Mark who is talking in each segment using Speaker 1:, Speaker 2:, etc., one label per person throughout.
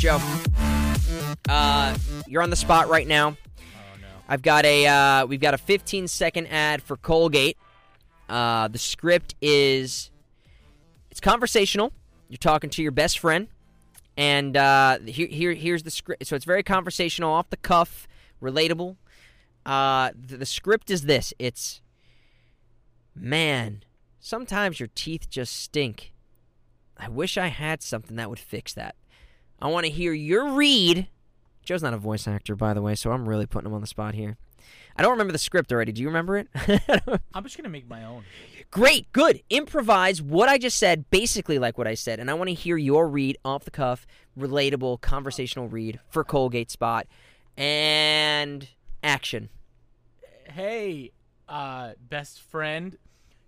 Speaker 1: Joe. Uh, you're on the spot right now.
Speaker 2: Oh no.
Speaker 1: I've got a uh, we've got a 15 second ad for Colgate. Uh, the script is it's conversational. You're talking to your best friend, and uh, here, here here's the script. So it's very conversational, off the cuff, relatable. Uh, the, the script is this: it's man, sometimes your teeth just stink. I wish I had something that would fix that. I want to hear your read. Joe's not a voice actor, by the way, so I'm really putting him on the spot here. I don't remember the script already. Do you remember it?
Speaker 2: I'm just gonna make my own.
Speaker 1: Great, good. Improvise what I just said, basically like what I said, and I want to hear your read off the cuff, relatable, conversational read for Colgate Spot, and action.
Speaker 2: Hey, uh, best friend,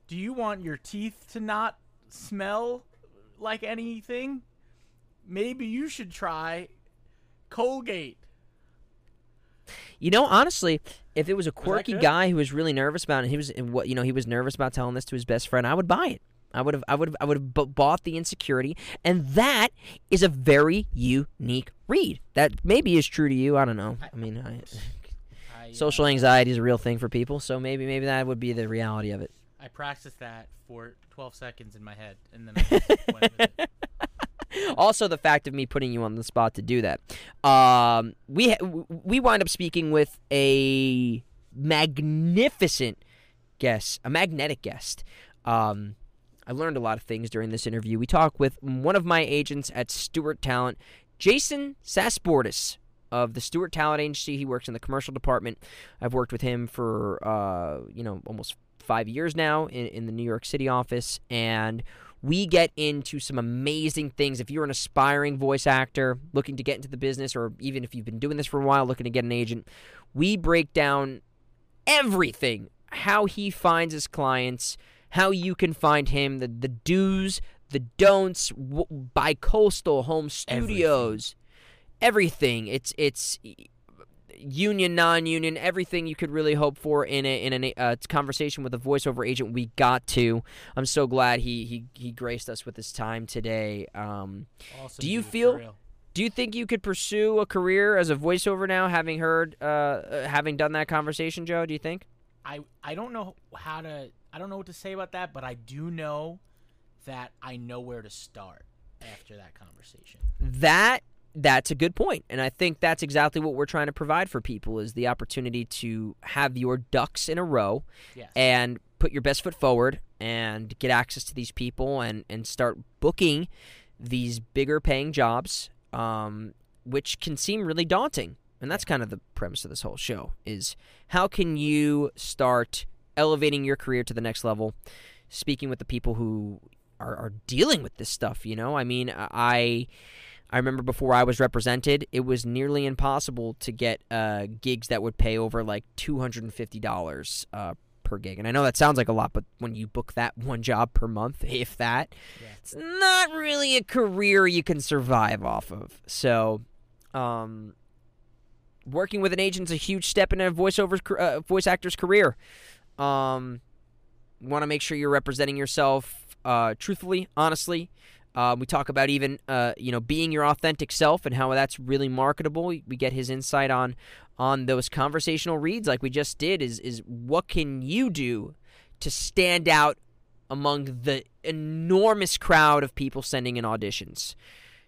Speaker 2: do you want your teeth to not smell like anything? Maybe you should try Colgate.
Speaker 1: You know, honestly, if it was a quirky
Speaker 2: good?
Speaker 1: guy who was really nervous about it, he was what you know he was nervous about telling this to his best friend, I would buy it. I would have, I would have, I would have b- bought the insecurity, and that is a very unique read. That maybe is true to you. I don't know. I mean, I,
Speaker 2: I, uh,
Speaker 1: social anxiety is a real thing for people, so maybe, maybe that would be the reality of it.
Speaker 2: I practiced that for 12 seconds in my head, and then I just went with it.
Speaker 1: also the fact of me putting you on the spot to do that. Um, we we wind up speaking with a magnificent guest, a magnetic guest. Um, I learned a lot of things during this interview. We talk with one of my agents at Stewart Talent, Jason Sasportas of the Stewart Talent Agency. He works in the commercial department. I've worked with him for uh, you know almost five years now in, in the New York City office, and we get into some amazing things. If you're an aspiring voice actor looking to get into the business, or even if you've been doing this for a while looking to get an agent, we break down everything how he finds his clients, how you can find him, the, the do's, the don'ts, w- by coastal home studios, everything. It's it's union, non-union, everything you could really hope for in a in a uh, conversation with a voiceover agent. We got to. I'm so glad he he he graced us with his time today. Um,
Speaker 2: Awesome,
Speaker 1: Do you
Speaker 2: dude,
Speaker 1: feel- do you think you could pursue a career as a voiceover now, having heard, uh, uh, having done that conversation, Joe? Do you think?
Speaker 2: I I don't know how to I don't know what to say about that, but I do know that I know where to start after that conversation.
Speaker 1: that that's a good point and i think that's exactly what we're trying to provide for people is the opportunity to have your ducks in a row
Speaker 2: Yes.
Speaker 1: and put your best foot forward and get access to these people and and start booking these bigger paying jobs um, which can seem really daunting and that's kind of the premise of this whole show is how can you start elevating your career to the next level speaking with the people who are, are dealing with this stuff you know i mean i I remember before I was represented, it was nearly impossible to get uh, gigs that would pay over like two hundred and fifty dollars uh, per gig. And I know that sounds like a lot, but when you book that one job per month, if that,
Speaker 2: Yeah.
Speaker 1: it's not really a career you can survive off of. So, um, working with an agent is a huge step in a voiceover uh, voice actor's career. Um, want to make sure you're representing yourself uh, truthfully, honestly. Um, we talk about even uh, you know being your authentic self and how that's really marketable. We get his insight on on those conversational reads like we just did. Is is what can you do to stand out among the enormous crowd of people sending in auditions?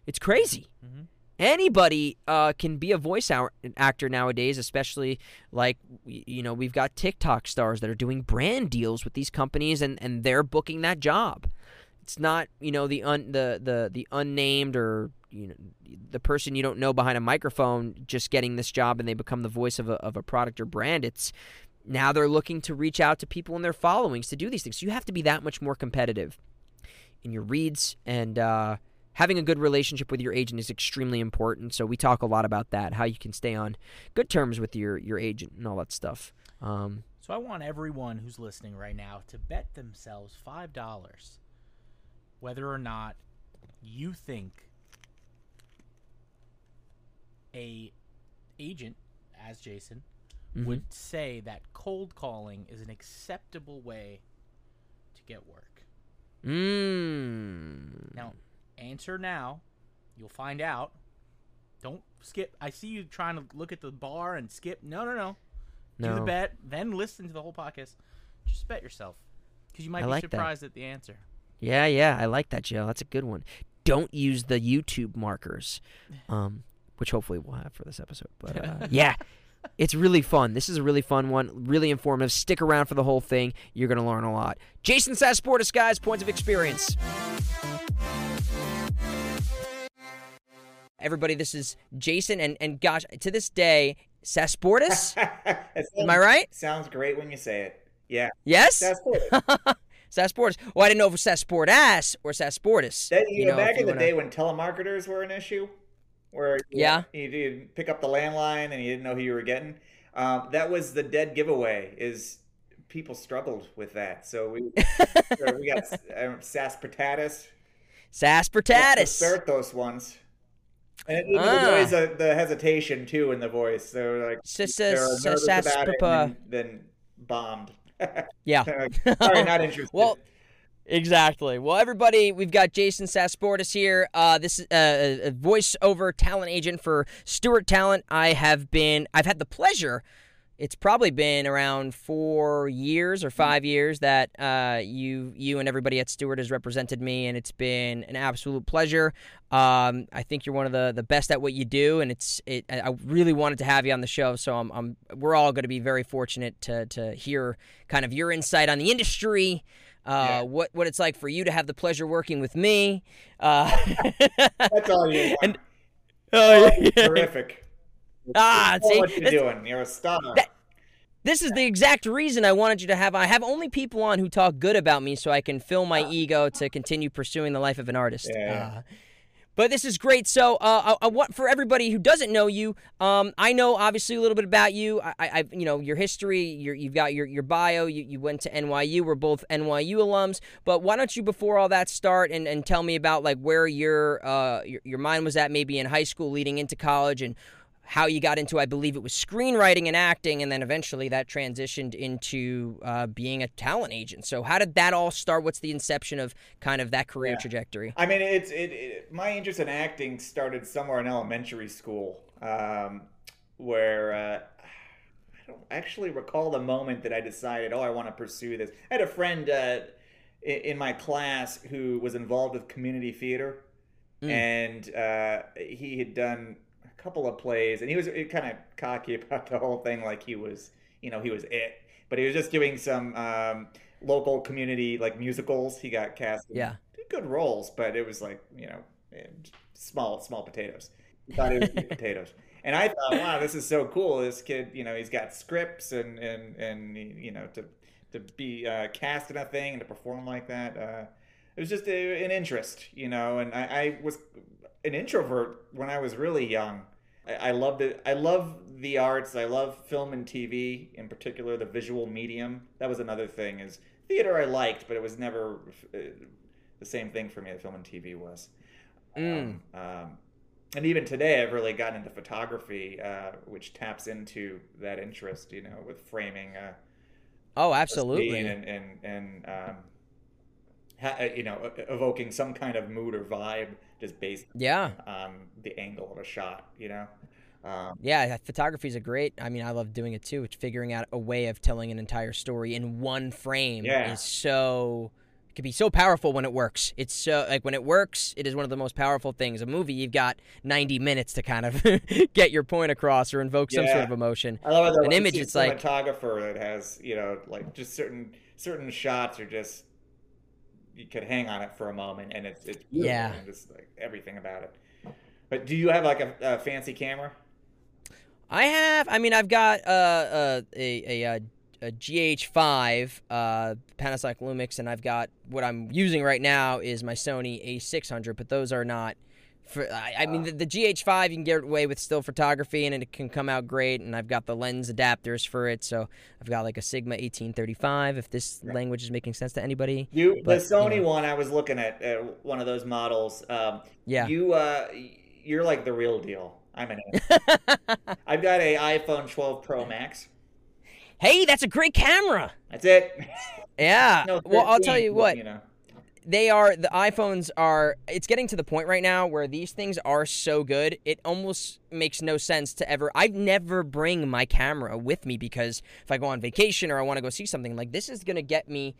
Speaker 1: It's crazy.
Speaker 2: Mhm.
Speaker 1: Anybody uh, can be a voice actor nowadays, especially like you know we've got TikTok stars that are doing brand deals with these companies and, and they're booking that job. It's not you know the un, the, the the unnamed or you know the person you don't know behind a microphone just getting this job and they become the voice of a of a product or brand. It's now they're looking to reach out to people in their followings to do these things. So you have to be that much more competitive in your reads and uh, having a good relationship with your agent is extremely important. So we talk a lot about that, how you can stay on good terms with your your agent and all that stuff. Um,
Speaker 2: So I want everyone who's listening right now to bet themselves five dollars whether or not you think a agent, as Jason,
Speaker 1: mhm.
Speaker 2: would say that cold calling is an acceptable way to get work.
Speaker 1: Mm.
Speaker 2: Now, answer now. You'll find out Don't skip. I see you trying to look at the bar and skip. No, no, no. Do the bet, then listen to the whole podcast. Just bet yourself, because you might
Speaker 1: I
Speaker 2: be
Speaker 1: like that.
Speaker 2: surprised at the answer.
Speaker 1: Yeah, yeah, I like that, Joe. That's a good one. Don't use the YouTube markers, um, which hopefully we'll have for this episode. But uh, yeah, it's really fun. This is a really fun one, really informative. Stick around for the whole thing. You're gonna learn a lot. Jason Sasportas, guys, points of experience. Everybody, this is Jason, and and gosh, to this day, Sasportas.
Speaker 3: It
Speaker 1: Am I right?
Speaker 3: Sounds great when you say it. Yeah,
Speaker 1: Yes.
Speaker 3: that's good.
Speaker 1: Sasportis. Well, I didn't know if it was Sasportas or Sasportis.
Speaker 3: That, you,
Speaker 1: You
Speaker 3: know, back in the
Speaker 1: wanna-
Speaker 3: day when telemarketers were an issue, where you,
Speaker 1: Yeah.
Speaker 3: you pick up the landline and you didn't know who you were getting. Um, that was the dead giveaway. Is people struggled with that, so we so we got um, Saspatatus,
Speaker 1: Saspertatus.
Speaker 3: Spertos ones. And even
Speaker 1: Ah.
Speaker 3: there's always a, the hesitation too in the voice. So like they're nervous about it and then bombed.
Speaker 1: Yeah.
Speaker 3: Sorry, not interested.
Speaker 1: Well, exactly. Well, everybody, we've got Jason Sasportas here. Uh, this is uh, a voiceover talent agent for Stewart Talent. I have been, I've had the pleasure. It's probably been around four years or five years that uh, you, you and everybody at Stewart has represented me, and it's been an absolute pleasure. Um, I think you're one of the, the best at what you do, and it's it. I really wanted to have you on the show, so I'm, I'm we're all going to be very fortunate to to hear kind of your insight on the industry, uh,
Speaker 3: Yeah.
Speaker 1: what what it's like for you to have the pleasure working with me. Uh,
Speaker 3: That's all you want.
Speaker 1: And- oh,
Speaker 3: Oh, terrific.
Speaker 1: Ah,
Speaker 3: That's
Speaker 1: see,
Speaker 3: what you're doing. You're a star.
Speaker 1: That- This is the exact reason I wanted you to have. I have only people on who talk good about me, so I can fill my ego to continue pursuing the life of an artist.
Speaker 3: Yeah.
Speaker 1: Uh, but this is great. So, uh, I, I want for everybody who doesn't know you, um, I know obviously a little bit about you. I, I you know, your history. Your, you've got your, your bio. You, you went to NYU. We're both NYU alums. But why don't you, before all that start, and, and tell me about like where your, uh, your your mind was at, maybe in high school, leading into college, and how you got into, I believe it was screenwriting and acting, and then eventually that transitioned into uh, being a talent agent. So, how did that all start? What's the inception of kind of that career
Speaker 3: Yeah.
Speaker 1: trajectory?
Speaker 3: I mean, it's it, it. My interest in acting started somewhere in elementary school, um, where uh, I don't actually recall the moment that I decided, oh, I want to pursue this. I had a friend uh, in, in my class who was involved with community theater,
Speaker 1: Mm.
Speaker 3: and uh, he had done couple of plays, and he was kind of cocky about the whole thing, like he was, you know, he was it. But he was just doing some um, local community like musicals. He got cast. in
Speaker 1: Yeah.
Speaker 3: good roles, but it was like you know small small potatoes. He thought it was potatoes, and I thought, wow, this is so cool. This kid, you know, he's got scripts and and and you know to to be uh, cast in a thing and to perform like that. Uh, it was just a, an interest, you know, and I, I was an introvert when I was really young. I, I loved it. I love the arts. I love film and TV, in particular, the visual medium. That was another thing. Is theater I liked, but it was never uh, the same thing for me that film and TV was.
Speaker 1: Mm.
Speaker 3: Um, um, and even today, I've really gotten into photography, uh, which taps into that interest. You know, with framing. Uh,
Speaker 1: Oh, absolutely.
Speaker 3: and and and um, ha- uh, you know, evoking some kind of mood or vibe just based
Speaker 1: Yeah.
Speaker 3: on the angle of a shot. You know. Um,
Speaker 1: Yeah, photography is a great. I mean, I love doing it too. It's figuring out a way of telling an entire story in one frame
Speaker 3: Yeah.
Speaker 1: is so it can be so powerful when it works. It's so like when it works, it is one of the most powerful things. A movie, you've got 90 minutes to kind of get your point across or invoke some sort of emotion.
Speaker 3: I love it.
Speaker 1: An image,
Speaker 3: a
Speaker 1: it's like-
Speaker 3: cinematographer that has you know like just certain certain shots are just you could hang on it for a moment and it's it's beautiful
Speaker 1: Yeah.
Speaker 3: and just like everything about it. But do you have like a, a fancy camera?
Speaker 1: I have. I mean, I've got uh, uh, a a, uh, a GH5 uh, Panasonic Lumix, and I've got what I'm using right now is my Sony A600. But those are not. For, I, I mean, the, the GH5 you can get away with still photography, and it can come out great. And I've got the lens adapters for it, so I've got like a Sigma 1835. If this language is making sense to anybody,
Speaker 3: You
Speaker 1: But,
Speaker 3: the Sony
Speaker 1: you know.
Speaker 3: one I was looking at uh, one of those models. Um,
Speaker 1: yeah.
Speaker 3: You uh, you're like the real deal. I'm an. I've got a iPhone 12 Pro Max.
Speaker 1: hey, that's a great camera.
Speaker 3: That's it.
Speaker 1: Yeah.
Speaker 3: No,
Speaker 1: well, I'll tell
Speaker 3: 13,
Speaker 1: you
Speaker 3: but,
Speaker 1: what.
Speaker 3: You know.
Speaker 1: They are the iPhones are it's getting to the point right now where these things are so good it almost makes no sense to ever I never bring my camera with me because if I go on vacation or I want to go see something like this is going to get me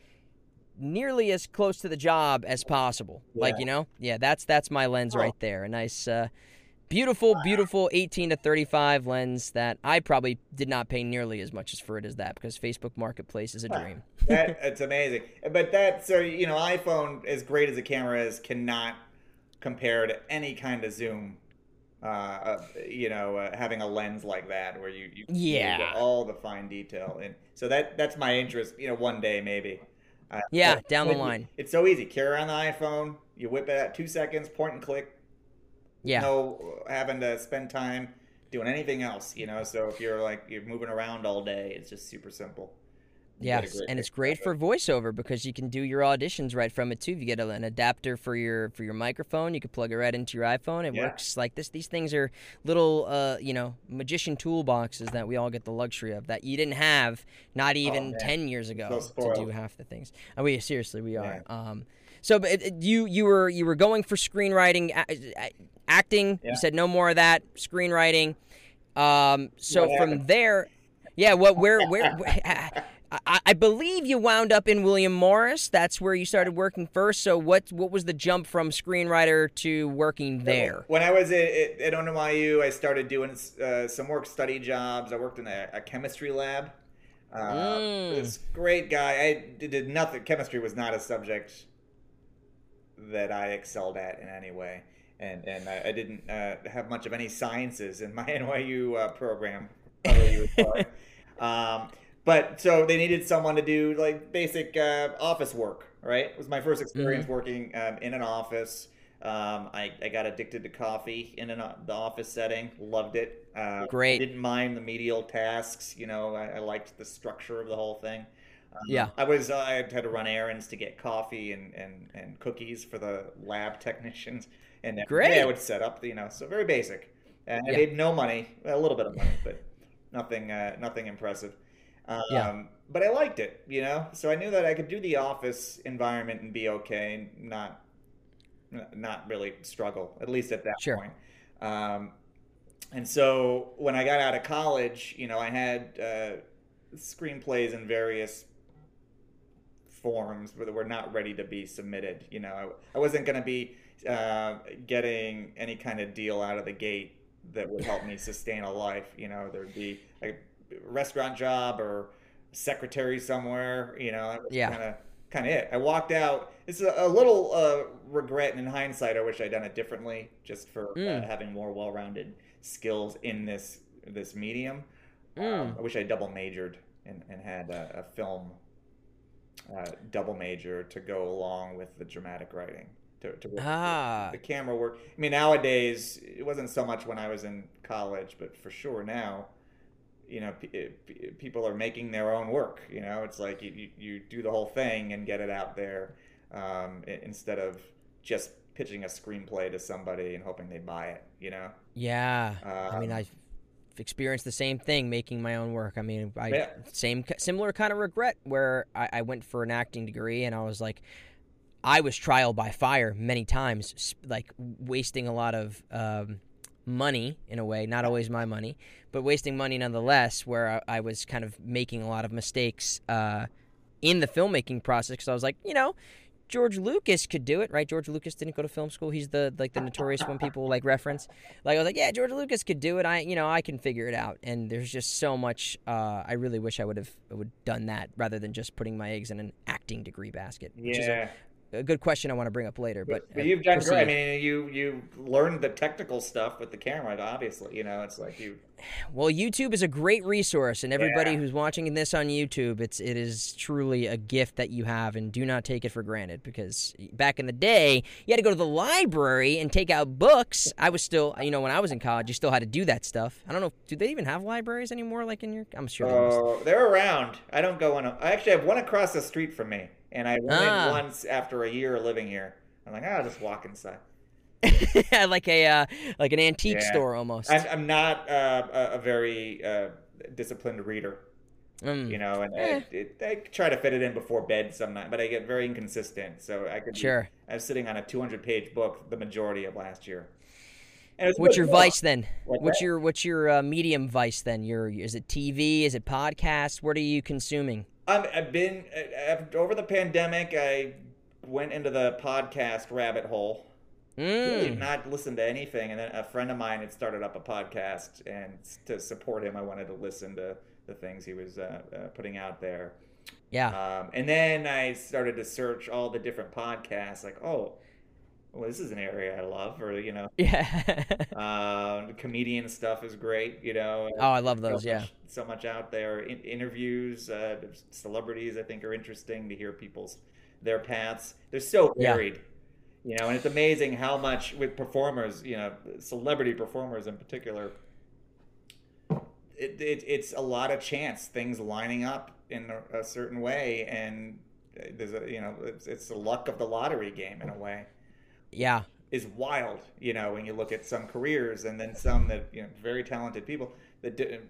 Speaker 1: nearly as close to the job as possible. Like, you know? Yeah, that's that's my lens right there. A nice uh beautiful beautiful 18 to 35 lens that I probably did not pay nearly as much as for it as that because Facebook Marketplace is a dream.
Speaker 3: that, it's amazing. But that so you know, iPhone as great as a camera is cannot compare to any kind of zoom. Uh, uh, you know, uh, having a lens like that where you, you you
Speaker 1: Yeah.
Speaker 3: get all the fine detail, and so that that's my interest. You know, one day maybe. Uh,
Speaker 1: Yeah, down the line.
Speaker 3: It's so easy. Carry around the iPhone. You whip it out two seconds, point and click.
Speaker 1: Yeah.
Speaker 3: No having to spend time doing anything else. You know, so if you're like you're moving around all day, it's just super simple. You
Speaker 1: Yes, and it's great for voiceover because you can do your auditions right from it too. If you get an adapter for your for your microphone. You can plug it right into your iPhone. It
Speaker 3: Yeah.
Speaker 1: works like this. These things are little, uh, you know, magician toolboxes that we all get the luxury of that you didn't have not even
Speaker 3: Oh,
Speaker 1: ten years ago to do half the things. And we seriously we are.
Speaker 3: Yeah.
Speaker 1: Um, so, it, it- you you were you were going for screenwriting, acting.
Speaker 3: Yeah.
Speaker 1: You said no more of that. Screenwriting. Um, so
Speaker 3: What
Speaker 1: from there, yeah. What where where? I, I believe you wound up in William Morris. That's where you started working first. So what what was the jump from screenwriter to working there?
Speaker 3: When I was at, at, NYU, I started doing uh, some work study jobs. I worked in a, a chemistry lab. Uh,
Speaker 1: Mm.
Speaker 3: This great guy. I did nothing. Chemistry was not a subject that I excelled at in any way, and and I, I didn't uh, have much of any sciences in my NYU uh, program. Probably you would call it. um, but so they needed someone to do like basic uh, office work. Right, it was my first experience working um, in an office. Um, I, I got addicted to coffee in an, the office setting. Loved it. Uh,
Speaker 1: Great.
Speaker 3: Didn't mind the medial tasks. You know, I, I liked the structure of the whole thing. Um,
Speaker 1: Yeah.
Speaker 3: I was I had to run errands to get coffee and, and, and cookies for the lab technicians, and
Speaker 1: Great.
Speaker 3: I would set up. You know, so very basic. And I made no money, a little bit of money, but nothing uh, nothing impressive. Um,
Speaker 1: Yeah.
Speaker 3: But I liked it, you know. So I knew that I could do the office environment and be okay, and not not really struggle, at least at that
Speaker 1: Sure.
Speaker 3: point. Um, and so when I got out of college, you know, I had uh, screenplays in various forms, that were not ready to be submitted. You know, I, I wasn't going to be uh, getting any kind of deal out of the gate that would help me sustain a life. You know, there'd be a restaurant job or secretary somewhere. You know,
Speaker 1: Yeah.
Speaker 3: kind of kind of it. I walked out. It's a, a little uh, regret, and in hindsight, I wish I'd done it differently, just for
Speaker 1: Mm.
Speaker 3: uh, having more well-rounded skills in this this medium.
Speaker 1: Mm.
Speaker 3: Um, I wish I double majored and, and had a, a film uh, double major to go along with the dramatic writing. To, to work
Speaker 1: Ah.
Speaker 3: the camera work. I mean, nowadays it wasn't so much when I was in college, but for sure now, you know, p- p- people are making their own work. You know, it's like you, you, do the whole thing and get it out there um, instead of just pitching a screenplay to somebody and hoping they buy it. You know.
Speaker 1: Yeah. I mean,
Speaker 3: Um,
Speaker 1: I've experienced the same thing making my own work. I mean, I
Speaker 3: Yeah.
Speaker 1: same similar kind of regret where I, I went for an acting degree and I was like, I was trial by fire many times, like wasting a lot of um, money in a way, not always my money, but wasting money nonetheless. Where I, I was kind of making a lot of mistakes uh, in the filmmaking process because I was like, you know. George Lucas could do it, right? George Lucas didn't go to film school. He's the like the notorious one people like reference. Like I was like, yeah, George Lucas could do it. I, you know, I can figure it out. And there's just so much. Uh, I really wish I would have would done that rather than just putting my eggs in an acting degree basket. Which is
Speaker 3: Yeah.
Speaker 1: a, a good question I want to bring up later. But,
Speaker 3: But,
Speaker 1: uh,
Speaker 3: you've done great. I mean, you you learned the technical stuff with the camera. Obviously, you know, it's like you.
Speaker 1: Well, YouTube is a great resource, and everybody
Speaker 3: Yeah.
Speaker 1: who's watching this on YouTube, it's it is truly a gift that you have, and do not take it for granted. Because back in the day, you had to go to the library and take out books. I was still, you know, when I was in college, you still had to do that stuff. I don't know, do they even have libraries anymore? Like in your, I'm sure. they.
Speaker 3: Oh, they're around. I don't go on. A, I actually have one across the street from me, and I went
Speaker 1: Ah.
Speaker 3: in once after a year living here. I'm like, ah, I'll just walk inside.
Speaker 1: yeah, like a uh, like an antique
Speaker 3: Yeah.
Speaker 1: store almost.
Speaker 3: I'm, I'm not uh, a, a very uh, disciplined reader.
Speaker 1: Mm.
Speaker 3: You know, and
Speaker 1: Eh.
Speaker 3: I, it, I try to fit it in before bed sometimes, but I get very inconsistent. So I could be-
Speaker 1: Sure.
Speaker 3: I was sitting on a 200 page book the majority of last year.
Speaker 1: What's your vice then?
Speaker 3: What's
Speaker 1: What's
Speaker 3: that?
Speaker 1: your what's your uh, medium vice then? Your is it TV? Is it podcast? What are you consuming?
Speaker 3: I'm, I've been I've- over the pandemic. I went into the podcast rabbit hole.
Speaker 1: Mm.
Speaker 3: not listened to anything, and then a friend of mine had started up a podcast, and to support him, I wanted to listen to the things he was uh, uh, putting out there.
Speaker 1: Yeah.
Speaker 3: Um, and then I started to search all the different podcasts, like, oh, well, this is an area I love, or you know,
Speaker 1: Yeah.
Speaker 3: uh, comedian stuff is great, you know.
Speaker 1: oh, I love
Speaker 3: so
Speaker 1: those. Yeah.
Speaker 3: much, so much out there. In, interviews, uh, celebrities, I think, are interesting to hear people's their paths. They're so varied, Yeah. you know, and it's amazing how much with performers, you know, celebrity performers in particular. It, it, it's a lot of chance, things lining up in a, a certain way, and there's a you know it's, it's the luck of the lottery game in a way
Speaker 1: Yeah.
Speaker 3: is wild, you know, when you look at some careers and then some that, you know, very talented people that didn't,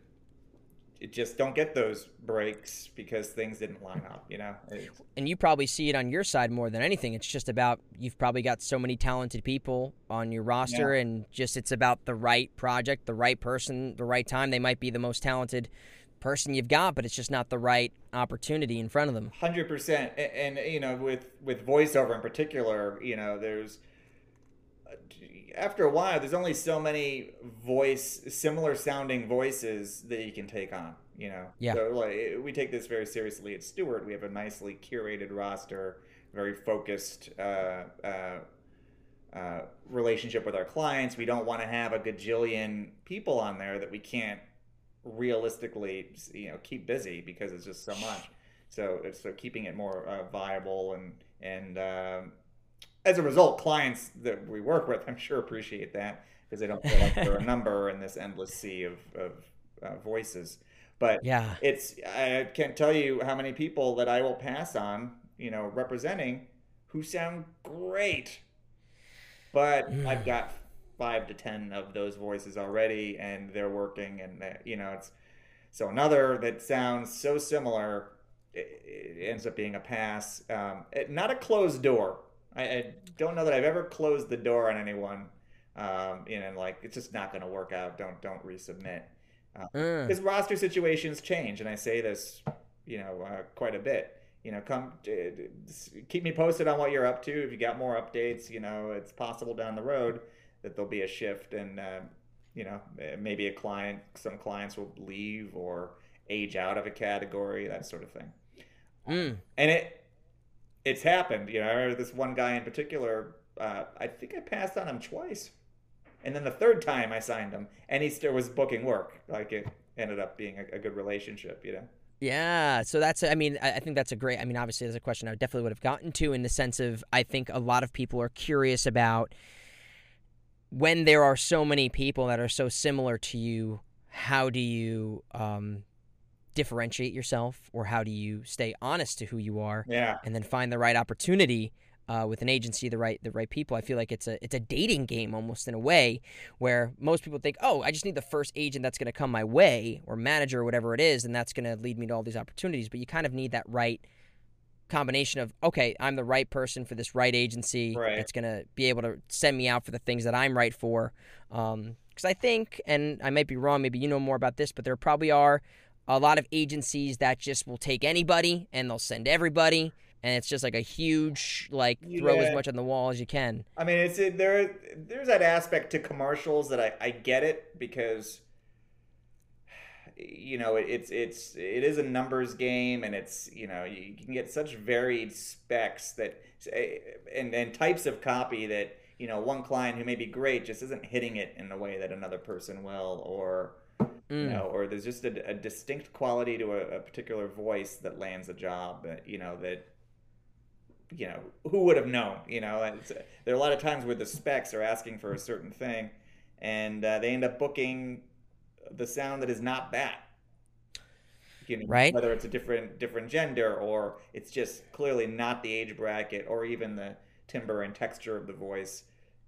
Speaker 3: it just don't get those breaks because things didn't line up, you know? It's-
Speaker 1: and you probably see it on your side more than anything. It's just about you've probably got so many talented people on your roster, and just it's about the right project, the right person, the right time. They might be the most talented person you've got, but it's just not the right opportunity in front of them.
Speaker 3: Hundred percent, and, and you know, with with voiceover in particular, you know, there's after a while, there's only so many voice similar sounding voices that you can take on. You know,
Speaker 1: Yeah.
Speaker 3: So like, we take this very seriously at Stewart. We have a nicely curated roster, very focused. Uh, uh, uh, relationship with our clients. We don't want to have a gajillion people on there that we can't realistically, you know, keep busy because it's just so much. So it's so keeping it more uh, viable and and um, as a result, clients that we work with, I'm sure appreciate that because they don't feel like they're a number in this endless sea of of uh, voices. But
Speaker 1: Yeah.
Speaker 3: it's I can't tell you how many people that I will pass on, you know, representing who sound great. But
Speaker 1: Mm.
Speaker 3: I've got five to ten of those voices already, and they're working, and uh, you know, it's so another that sounds so similar. It, it ends up being a pass. Um, it, not a closed door. I, I don't know that I've ever closed the door on anyone. Um, you know, like it's just not going to work out. Don't don't resubmit
Speaker 1: Mm.
Speaker 3: because roster situations change, and I say this, you know, uh, quite a bit. You know, come uh, keep me posted on what you're up to. If you got more updates, you know, it's possible down the road that there'll be a shift, and uh, you know, uh, maybe a client, some clients will leave or age out of a category, that sort of thing.
Speaker 1: Mm.
Speaker 3: And it it's happened. You know, I remember this one guy in particular. Uh, I think I passed on him twice, and then the third time I signed him, and he still was booking work. Like it ended up being a, a good relationship. You know.
Speaker 1: Yeah, so that's I mean I think that's a great I mean obviously there's a question I definitely would have gotten to in the sense of I think a lot of people are curious about when there are so many people that are so similar to you how do you um, differentiate yourself or how do you stay honest to who you are
Speaker 3: Yeah.
Speaker 1: and then find the right opportunity uh, with an agency, the right the right people. I feel like it's a it's a dating game almost in a way where most people think, oh, I just need the first agent that's going to come my way or manager or whatever it is, and that's going to lead me to all these opportunities. But you kind of need that right combination of okay, I'm the right person for this right agency.
Speaker 3: Right.
Speaker 1: It's going to be able to send me out for the things that I'm right for. Because I think, and I might be wrong, maybe you know more about this, but there probably are a lot of agencies that just will take anybody and they'll send everybody and it's just like a huge like throw as much on the wall as you can
Speaker 3: I mean, it's it, there. There's that aspect to commercials that I, I get it because you know it, it's it's it is a numbers game and it's you know you can get such varied specs that eh, and and types of copy that you know one client who may be great just isn't hitting it in the way that another person will or you
Speaker 1: Mm.
Speaker 3: know or there's just a, a distinct quality to a, a particular voice that lands a job that you know that you know who would have known you know it's, there are a lot of times where the specs are asking for a certain thing and uh, they end up booking the sound that is not that you know,
Speaker 1: Right.
Speaker 3: whether it's a different different gender or it's just clearly not the age bracket or even the timbre and texture of the voice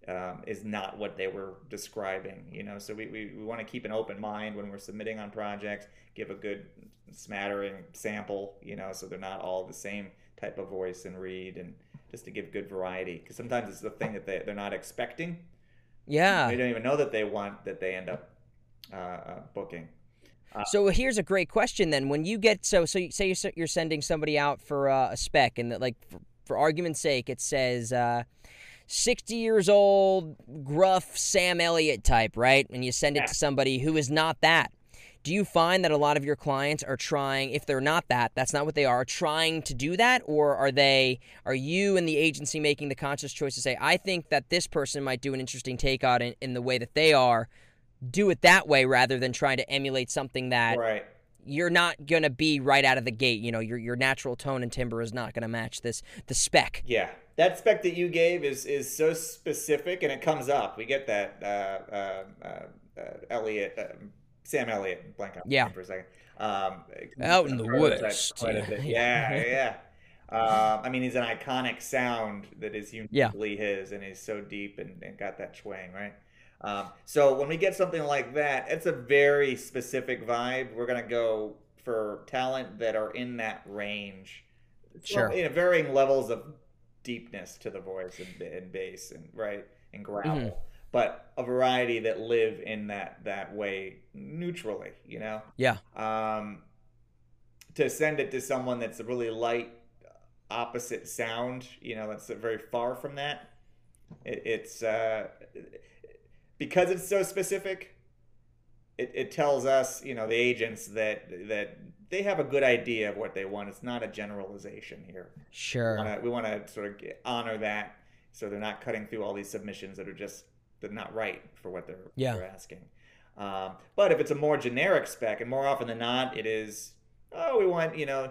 Speaker 3: um, is not what they were describing. You know, so we, we, we want to keep an open mind when we're submitting on projects, give a good smattering sample, you know, so they're not all the same type of voice and read and just to give good variety because sometimes it's the thing that they, they're not expecting
Speaker 1: Yeah.
Speaker 3: they don't even know that they want that they end up uh, uh, booking
Speaker 1: So here's a great question then. When you get so so you say you're, you're sending somebody out for uh, a spec, and that like for, for argument's sake, it says uh, sixty years old, gruff Sam Elliott type, right? And you send it to somebody who is not that. Do you find that a lot of your clients are trying, if they're not that, that's not what they are, trying to do that, or are they, are you and the agency making the conscious choice to say, I think that this person might do an interesting take on it in the way that they are, do it that way rather than trying to emulate something that
Speaker 3: right
Speaker 1: you're not gonna be right out of the gate. You know, your your natural tone and timbre is not gonna match this the spec.
Speaker 3: yeah that spec that you gave is is so specific and it comes up we get that uh, uh, uh, uh, elliott um, sam Elliott, blank out
Speaker 1: Yeah.
Speaker 3: for a second um,
Speaker 1: Out in the woods, yeah.
Speaker 3: yeah yeah um, I mean, he's an iconic sound that is
Speaker 1: Yeah.
Speaker 3: uniquely his, and he's so deep and, and got that twang, right? Um, so when we get something like that, it's a very specific vibe. We're gonna go for talent that are in that range.
Speaker 1: Sure.
Speaker 3: You know, varying levels of deepness to the voice and, and bass and right and gravel,
Speaker 1: Mhm.
Speaker 3: but a variety that live in that that way neutrally. You know
Speaker 1: Yeah.
Speaker 3: um, to send it to someone that's a really light opposite sound you know that's very far from that it, it's uh, because it's so specific it, it tells us you know the agents that that they have a good idea of what they want it's not a generalization here
Speaker 1: Sure.
Speaker 3: we want to sort of honor that so they're not cutting through all these submissions that are just they're not right for what they're,
Speaker 1: Yeah.
Speaker 3: they're asking um, but if it's a more generic spec and more often than not it is oh we want you know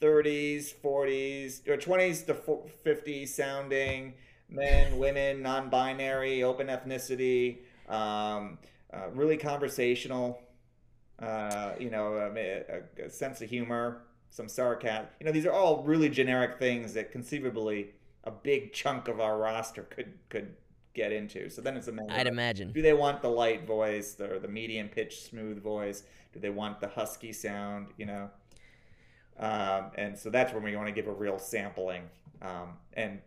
Speaker 3: 30s 40s or 20s to 50s sounding men women non-binary open ethnicity um, uh, really conversational uh, you know, a, a, a sense of humor, some sarcasm. You know, these are all really generic things that conceivably a big chunk of our roster could could get into. So then it's a matter.
Speaker 1: I'd
Speaker 3: of,
Speaker 1: imagine.
Speaker 3: Do they want the light voice, the the medium pitch, smooth voice? Do they want the husky sound? You know, um, and so that's when we want to give a real sampling. Um, and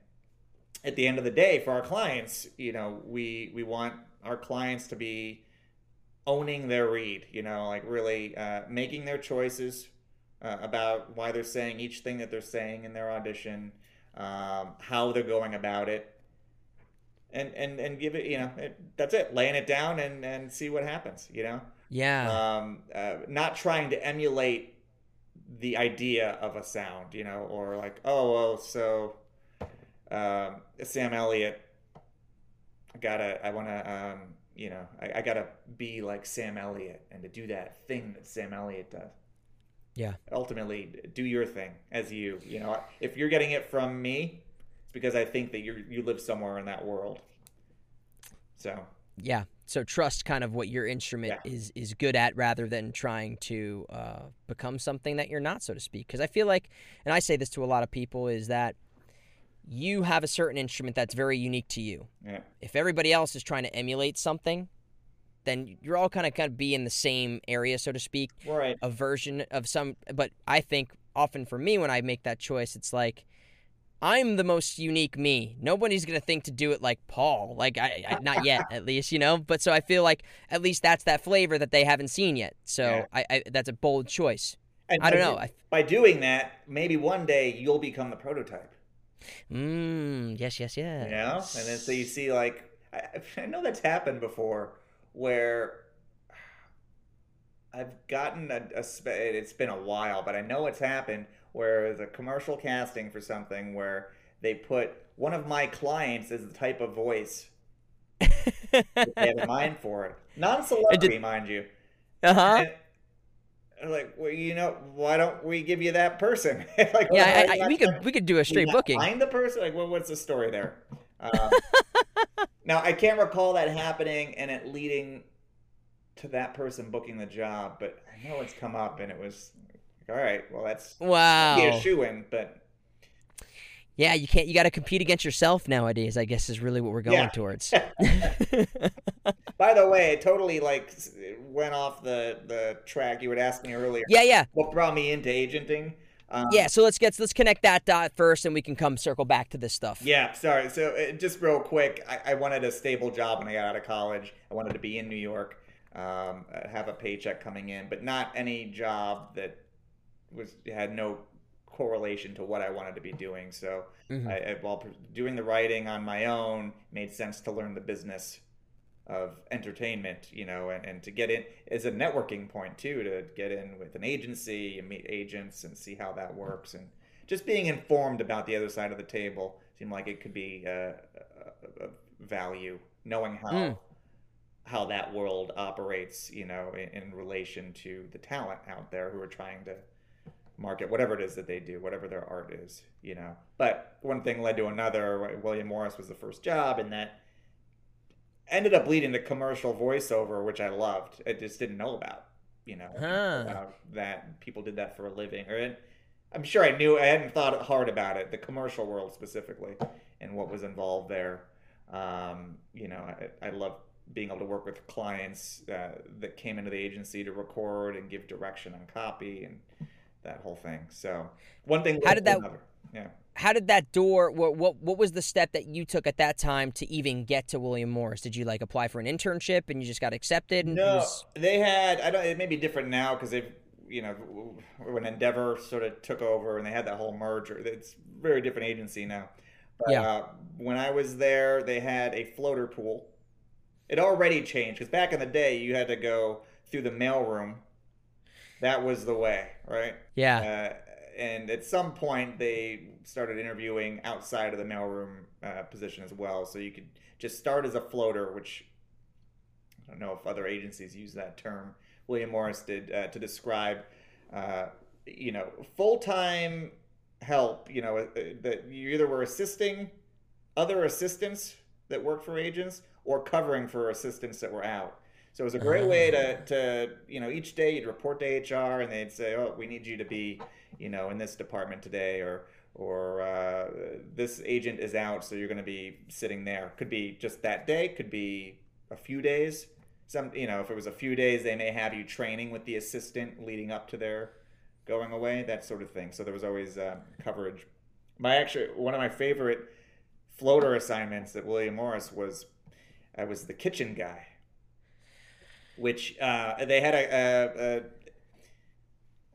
Speaker 3: at the end of the day, for our clients, you know, we we want our clients to be owning their read. You know, like really uh, making their choices uh, about why they're saying each thing that they're saying in their audition, um, how they're going about it. And, and, and give it you know it, that's it laying it down and, and see what happens you know
Speaker 1: Yeah.
Speaker 3: um, uh, not trying to emulate the idea of a sound, you know, or like, oh, well, so um, Sam Elliott, gotta, I wanna, um, you know, I, I gotta be like Sam Elliott and to do that thing that Sam Elliott does.
Speaker 1: Yeah.
Speaker 3: Ultimately, do your thing as you, you know, if you're getting it from me, it's because I think that you you live somewhere in that world. So
Speaker 1: yeah. So trust kind of what your instrument
Speaker 3: Yeah.
Speaker 1: is is good at rather than trying to uh, become something that you're not, so to speak. Because I feel like, and I say this to a lot of people, is that you have a certain instrument that's very unique to you.
Speaker 3: yeah,
Speaker 1: If everybody else is trying to emulate something, then you're all kind of kind of be in the same area, so to speak.
Speaker 3: right.
Speaker 1: a version of some but i think often for me when i make that choice it's like i'm the most unique me nobody's gonna think to do it like paul like i, I not yet at least you know but so i feel like at least that's that flavor that they haven't seen yet so
Speaker 3: Yeah.
Speaker 1: I, I that's a bold choice
Speaker 3: And
Speaker 1: i don't
Speaker 3: by
Speaker 1: know
Speaker 3: By doing that, maybe one day you'll become the prototype.
Speaker 1: Mm, yes yes yes.
Speaker 3: you know? And then so you see like I, I know that's happened before where i've gotten a, a spe- it's been a while but i know it's happened where there's a commercial casting for something where they put one of my clients as the type of voice that they have in mind for it. Non-celebrity mind you.
Speaker 1: Uh-huh.
Speaker 3: And- and like well you know why don't we give you that person like
Speaker 1: yeah I, I, we could we could do a straight booking
Speaker 3: Find the person. Like, what, what's the story there? Um, now, I can't recall that happening and it leading to that person booking the job, but I know it's come up and it was like, all right. Well, that's wow be a shoe in, but
Speaker 1: Yeah, you can't. You got to compete against yourself nowadays. I guess is really what we're going
Speaker 3: Yeah.
Speaker 1: towards.
Speaker 3: By the way, it totally like went off the the track. You would ask me earlier.
Speaker 1: yeah, yeah,
Speaker 3: What brought me into agenting? Um,
Speaker 1: yeah. So let's get let's connect that dot first, and we can come circle back to this stuff.
Speaker 3: Yeah, sorry. So uh, just real quick, I, I wanted a stable job when I got out of college. I wanted to be in New York, um, uh, have a paycheck coming in, but not any job that was had no correlation to what I wanted to be doing. So
Speaker 1: Mhm.
Speaker 3: I, I, while doing the writing on my own, made sense to learn the business of entertainment, you know, and, and to get in as a networking point too, to get in with an agency and meet agents and see how that works. And just being informed about the other side of the table seemed like it could be uh, a value, knowing how
Speaker 1: Mm.
Speaker 3: how that world operates, you know, in, in relation to the talent out there who are trying to market whatever it is that they do, whatever their art is, you know. But one thing led to another. William Morris was the first job, and that ended up leading to commercial voiceover, which I loved. I just didn't know about, you know,
Speaker 1: Huh.
Speaker 3: about that people did that for a living. Or I'm sure I knew. I hadn't thought hard about it, the commercial world specifically, and what was involved there. Um, you know, I, I love being able to work with clients uh, that came into the agency to record and give direction on copy and that whole thing. So one thing.
Speaker 1: How did that-
Speaker 3: Another. Yeah.
Speaker 1: How did that door? What, what what was the step that you took at that time to even get to William Morris? Did you like apply for an internship and you just got accepted? And
Speaker 3: No,
Speaker 1: was-
Speaker 3: they had. I don't. It may be different now because they've. You know, when Endeavor sort of took over and they had that whole merger, it's a very different agency now. But
Speaker 1: Yeah.
Speaker 3: uh, when I was there, they had a floater pool. It already changed because back in the day, you had to go through the mailroom. That was the way, right?
Speaker 1: yeah.
Speaker 3: Uh, and at some point, they started interviewing outside of the mailroom uh, position as well. So you could just start as a floater, which I don't know if other agencies use that term. William Morris did uh, to describe, uh, you know, full time help. You know, uh, that you either were assisting other assistants that worked for agents or covering for assistants that were out. So it was a great way to, to you know, each day you'd report to HR and they'd say, oh, we need you to be, you know, in this department today or, or uh, this agent is out, so you're going to be sitting there. Could be just that day, could be a few days. Some, you know, if it was a few days, they may have you training with the assistant leading up to their going away, that sort of thing. So there was always uh, coverage. My actually, one of my favorite floater assignments at William Morris was I was the kitchen guy which uh, they had a, a, a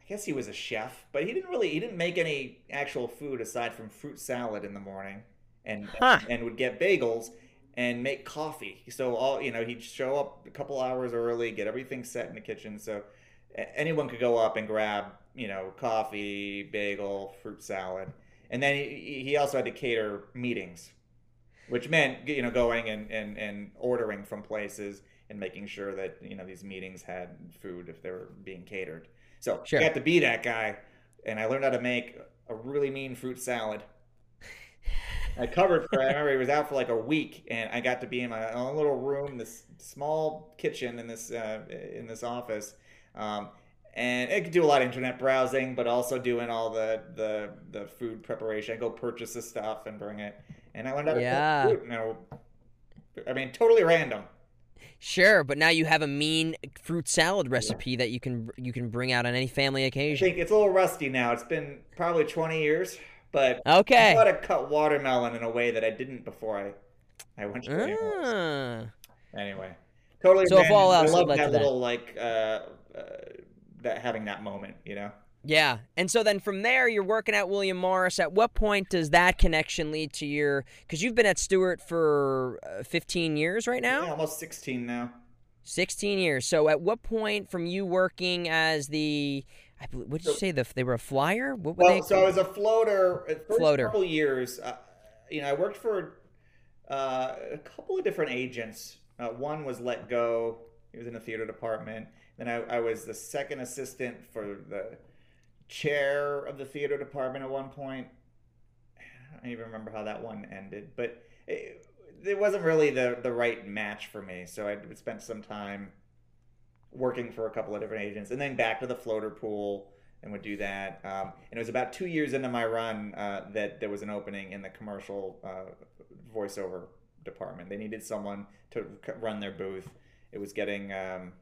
Speaker 3: I guess he was a chef, but he didn't really he didn't make any actual food aside from fruit salad in the morning, and
Speaker 1: Huh.
Speaker 3: and would get bagels and make coffee. So all you know, he'd show up a couple hours early, get everything set in the kitchen, so anyone could go up and grab you know coffee, bagel, fruit salad, and then he, he also had to cater meetings, which meant you know going and, and, and ordering from places and making sure that you know these meetings had food if they were being catered. So
Speaker 1: Sure.
Speaker 3: I got to be that guy, and I learned how to make a really mean fruit salad. I covered for. I remember he was out for like a week, and I got to be in my own little room, this small kitchen in this uh, in this office, um, and I could do a lot of internet browsing, but also doing all the the the food preparation. I go purchase the stuff and bring it, and I learned how to
Speaker 1: Yeah.
Speaker 3: cook food. No, I mean totally random.
Speaker 1: Sure, but now you have a mean fruit salad recipe that you can you can bring out on any family
Speaker 3: I
Speaker 1: occasion.
Speaker 3: think it's a little rusty now. It's been probably 20 years, but
Speaker 1: Okay.
Speaker 3: I how to cut watermelon in a way that I didn't before I I went to.
Speaker 1: Ah.
Speaker 3: Anyway, totally.
Speaker 1: So if all else
Speaker 3: I love that
Speaker 1: that.
Speaker 3: little like uh, uh, that having that moment, you know.
Speaker 1: Yeah. And so then from there, you're working at William Morris. At what point does that connection lead to your? Because you've been at Stewart for uh, 15 years right now.
Speaker 3: Yeah, almost 16 now.
Speaker 1: 16 years. So at what point from you working as the? I believe, what did you say? The they were a flyer. What were
Speaker 3: Well,
Speaker 1: they?
Speaker 3: so I was a floater. At first
Speaker 1: Floater.
Speaker 3: couple years, uh, you know, I worked for uh, a couple of different agents. Uh, one was let go. He was in the theater department. Then I, I was the second assistant for the chair of the theater department at one point. I don't even remember how that one ended, but it, it wasn't really the the right match for me. So I spent some time working for a couple of different agents, and then back to the floater pool and would do that. Um, and it was about two years into my run uh, that there was an opening in the commercial uh, voiceover department. They needed someone to run their booth. It was getting, um,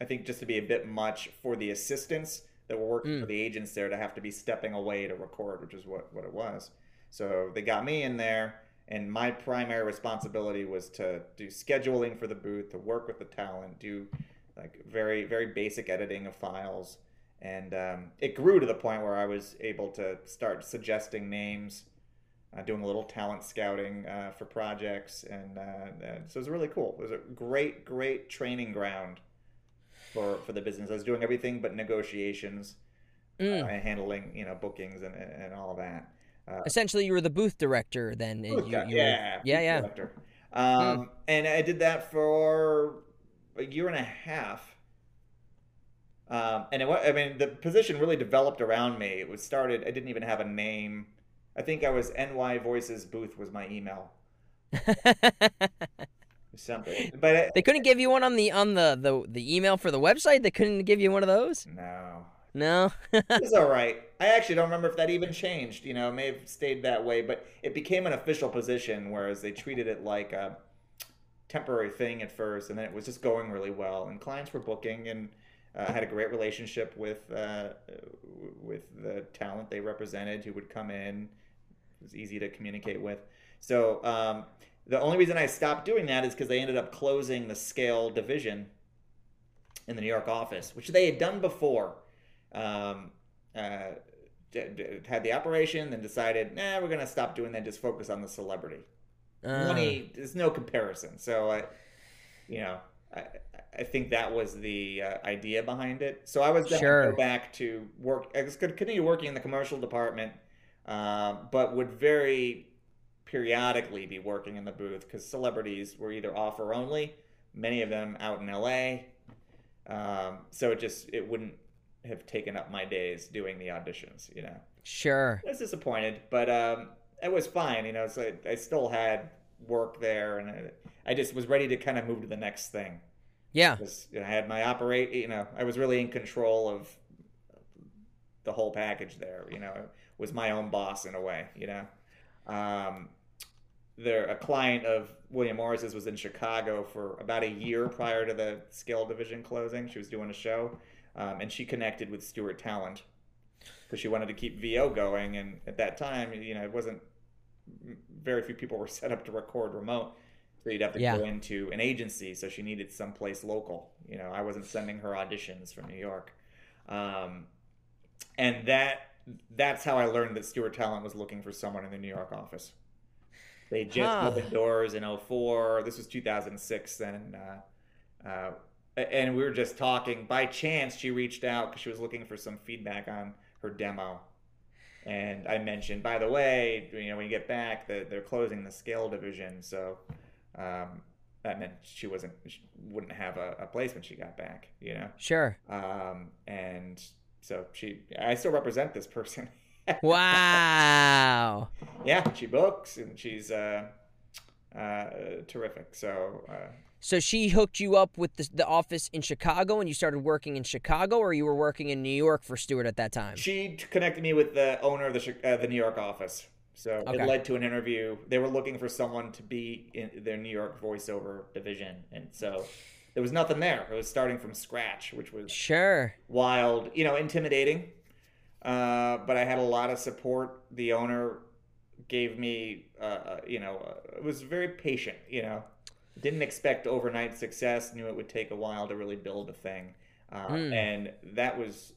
Speaker 3: I think, just to be a bit much for the assistants that were working for the agents there to have to be stepping away to record, which is what, what it was. So they got me in there, and my primary responsibility was to do scheduling for the booth, to work with the talent, do like very, very basic editing of files. And um, it grew to the point where I was able to start suggesting names, uh, doing a little talent scouting uh, for projects. And, uh, and so it was really cool. It was a great, great training ground for, for the business. I was doing everything but negotiations
Speaker 1: Mm.
Speaker 3: uh, and handling, you know, bookings and, and, all that.
Speaker 1: Essentially, you were the booth director then.
Speaker 3: Booth
Speaker 1: you-
Speaker 3: guy,
Speaker 1: you were-
Speaker 3: yeah,
Speaker 1: yeah, yeah.
Speaker 3: director. Um, And I did that for a year and a half. Um, and it, I mean, the position really developed around me. It was started. I didn't even have a name. I think I was NY Voices Booth was my email. Something, but it,
Speaker 1: they couldn't give you one on the on the, the the email for the website. They couldn't give you one of those.
Speaker 3: no,
Speaker 1: No.
Speaker 3: it's all right. I actually don't remember if that even changed. You know, it may have stayed that way, but it became an official position, whereas they treated it like a temporary thing at first, and then it was just going really well, and clients were booking, and uh, had a great relationship with uh, with the talent they represented, who would come in. It was easy to communicate with. So um, the only reason I stopped doing that is because they ended up closing the scale division in the New York office, which they had done before. Um, uh, d- d- had the operation, then decided, nah, we're gonna stop doing that. Just focus on the celebrity.
Speaker 1: Uh,
Speaker 3: Money, there's no comparison. So I, you know, I, I think that was the uh, idea behind it. So I was going to
Speaker 1: Sure.
Speaker 3: go back to work. I was going to continue working in the commercial department, uh, but would very periodically be working in the booth because celebrities were either offer only, many of them out in LA. Um, so it just it wouldn't have taken up my days doing the auditions, you know.
Speaker 1: Sure.
Speaker 3: I was disappointed, but um, it was fine. You know, so I, I still had work there, and I, I just was ready to kind of move to the next thing.
Speaker 1: Yeah.
Speaker 3: 'Cause, you know, I had my operate. You know, I was really in control of the whole package there. You know, I was my own boss in a way. You know, um, there a client of William Morris's was in Chicago for about a year prior to the scale division closing. She was doing a show, um, and she connected with Stewart Talent because she wanted to keep VO going. And at that time, you know, it wasn't very few people were set up to record remote. So you'd have to
Speaker 1: Yeah.
Speaker 3: go into an agency. So she needed someplace local. You know, I wasn't sending her auditions from New York. Um, and that that's how I learned that Stewart Talent was looking for someone in the New York office. They just
Speaker 1: Huh.
Speaker 3: opened doors in 04. This was 2006 then. Uh, uh, and we were just talking. By chance, she reached out because she was looking for some feedback on her demo. And I mentioned, by the way, you know, when you get back, that they're closing the scale division, so um, that meant she wasn't, she wouldn't have a, a place when she got back, you know.
Speaker 1: Sure.
Speaker 3: Um, and so she, I still represent this person.
Speaker 1: Wow.
Speaker 3: yeah, she books and she's uh, uh, terrific. So uh,
Speaker 1: So she hooked you up with the, the office in Chicago, and you started working in Chicago, or you were working in New York for Stewart at that time.
Speaker 3: She connected me with the owner of the uh, the New York office. So
Speaker 1: Okay.
Speaker 3: it led to an interview. They were looking for someone to be in their New York voiceover division, and so there was nothing there. It was starting from scratch, which was
Speaker 1: Sure.
Speaker 3: wild, you know, intimidating. Uh, but I had a lot of support. The owner gave me, uh, uh, you know, uh, was very patient. You know, didn't expect overnight success. Knew it would take a while to really build a thing, uh,
Speaker 1: Hmm.
Speaker 3: and that was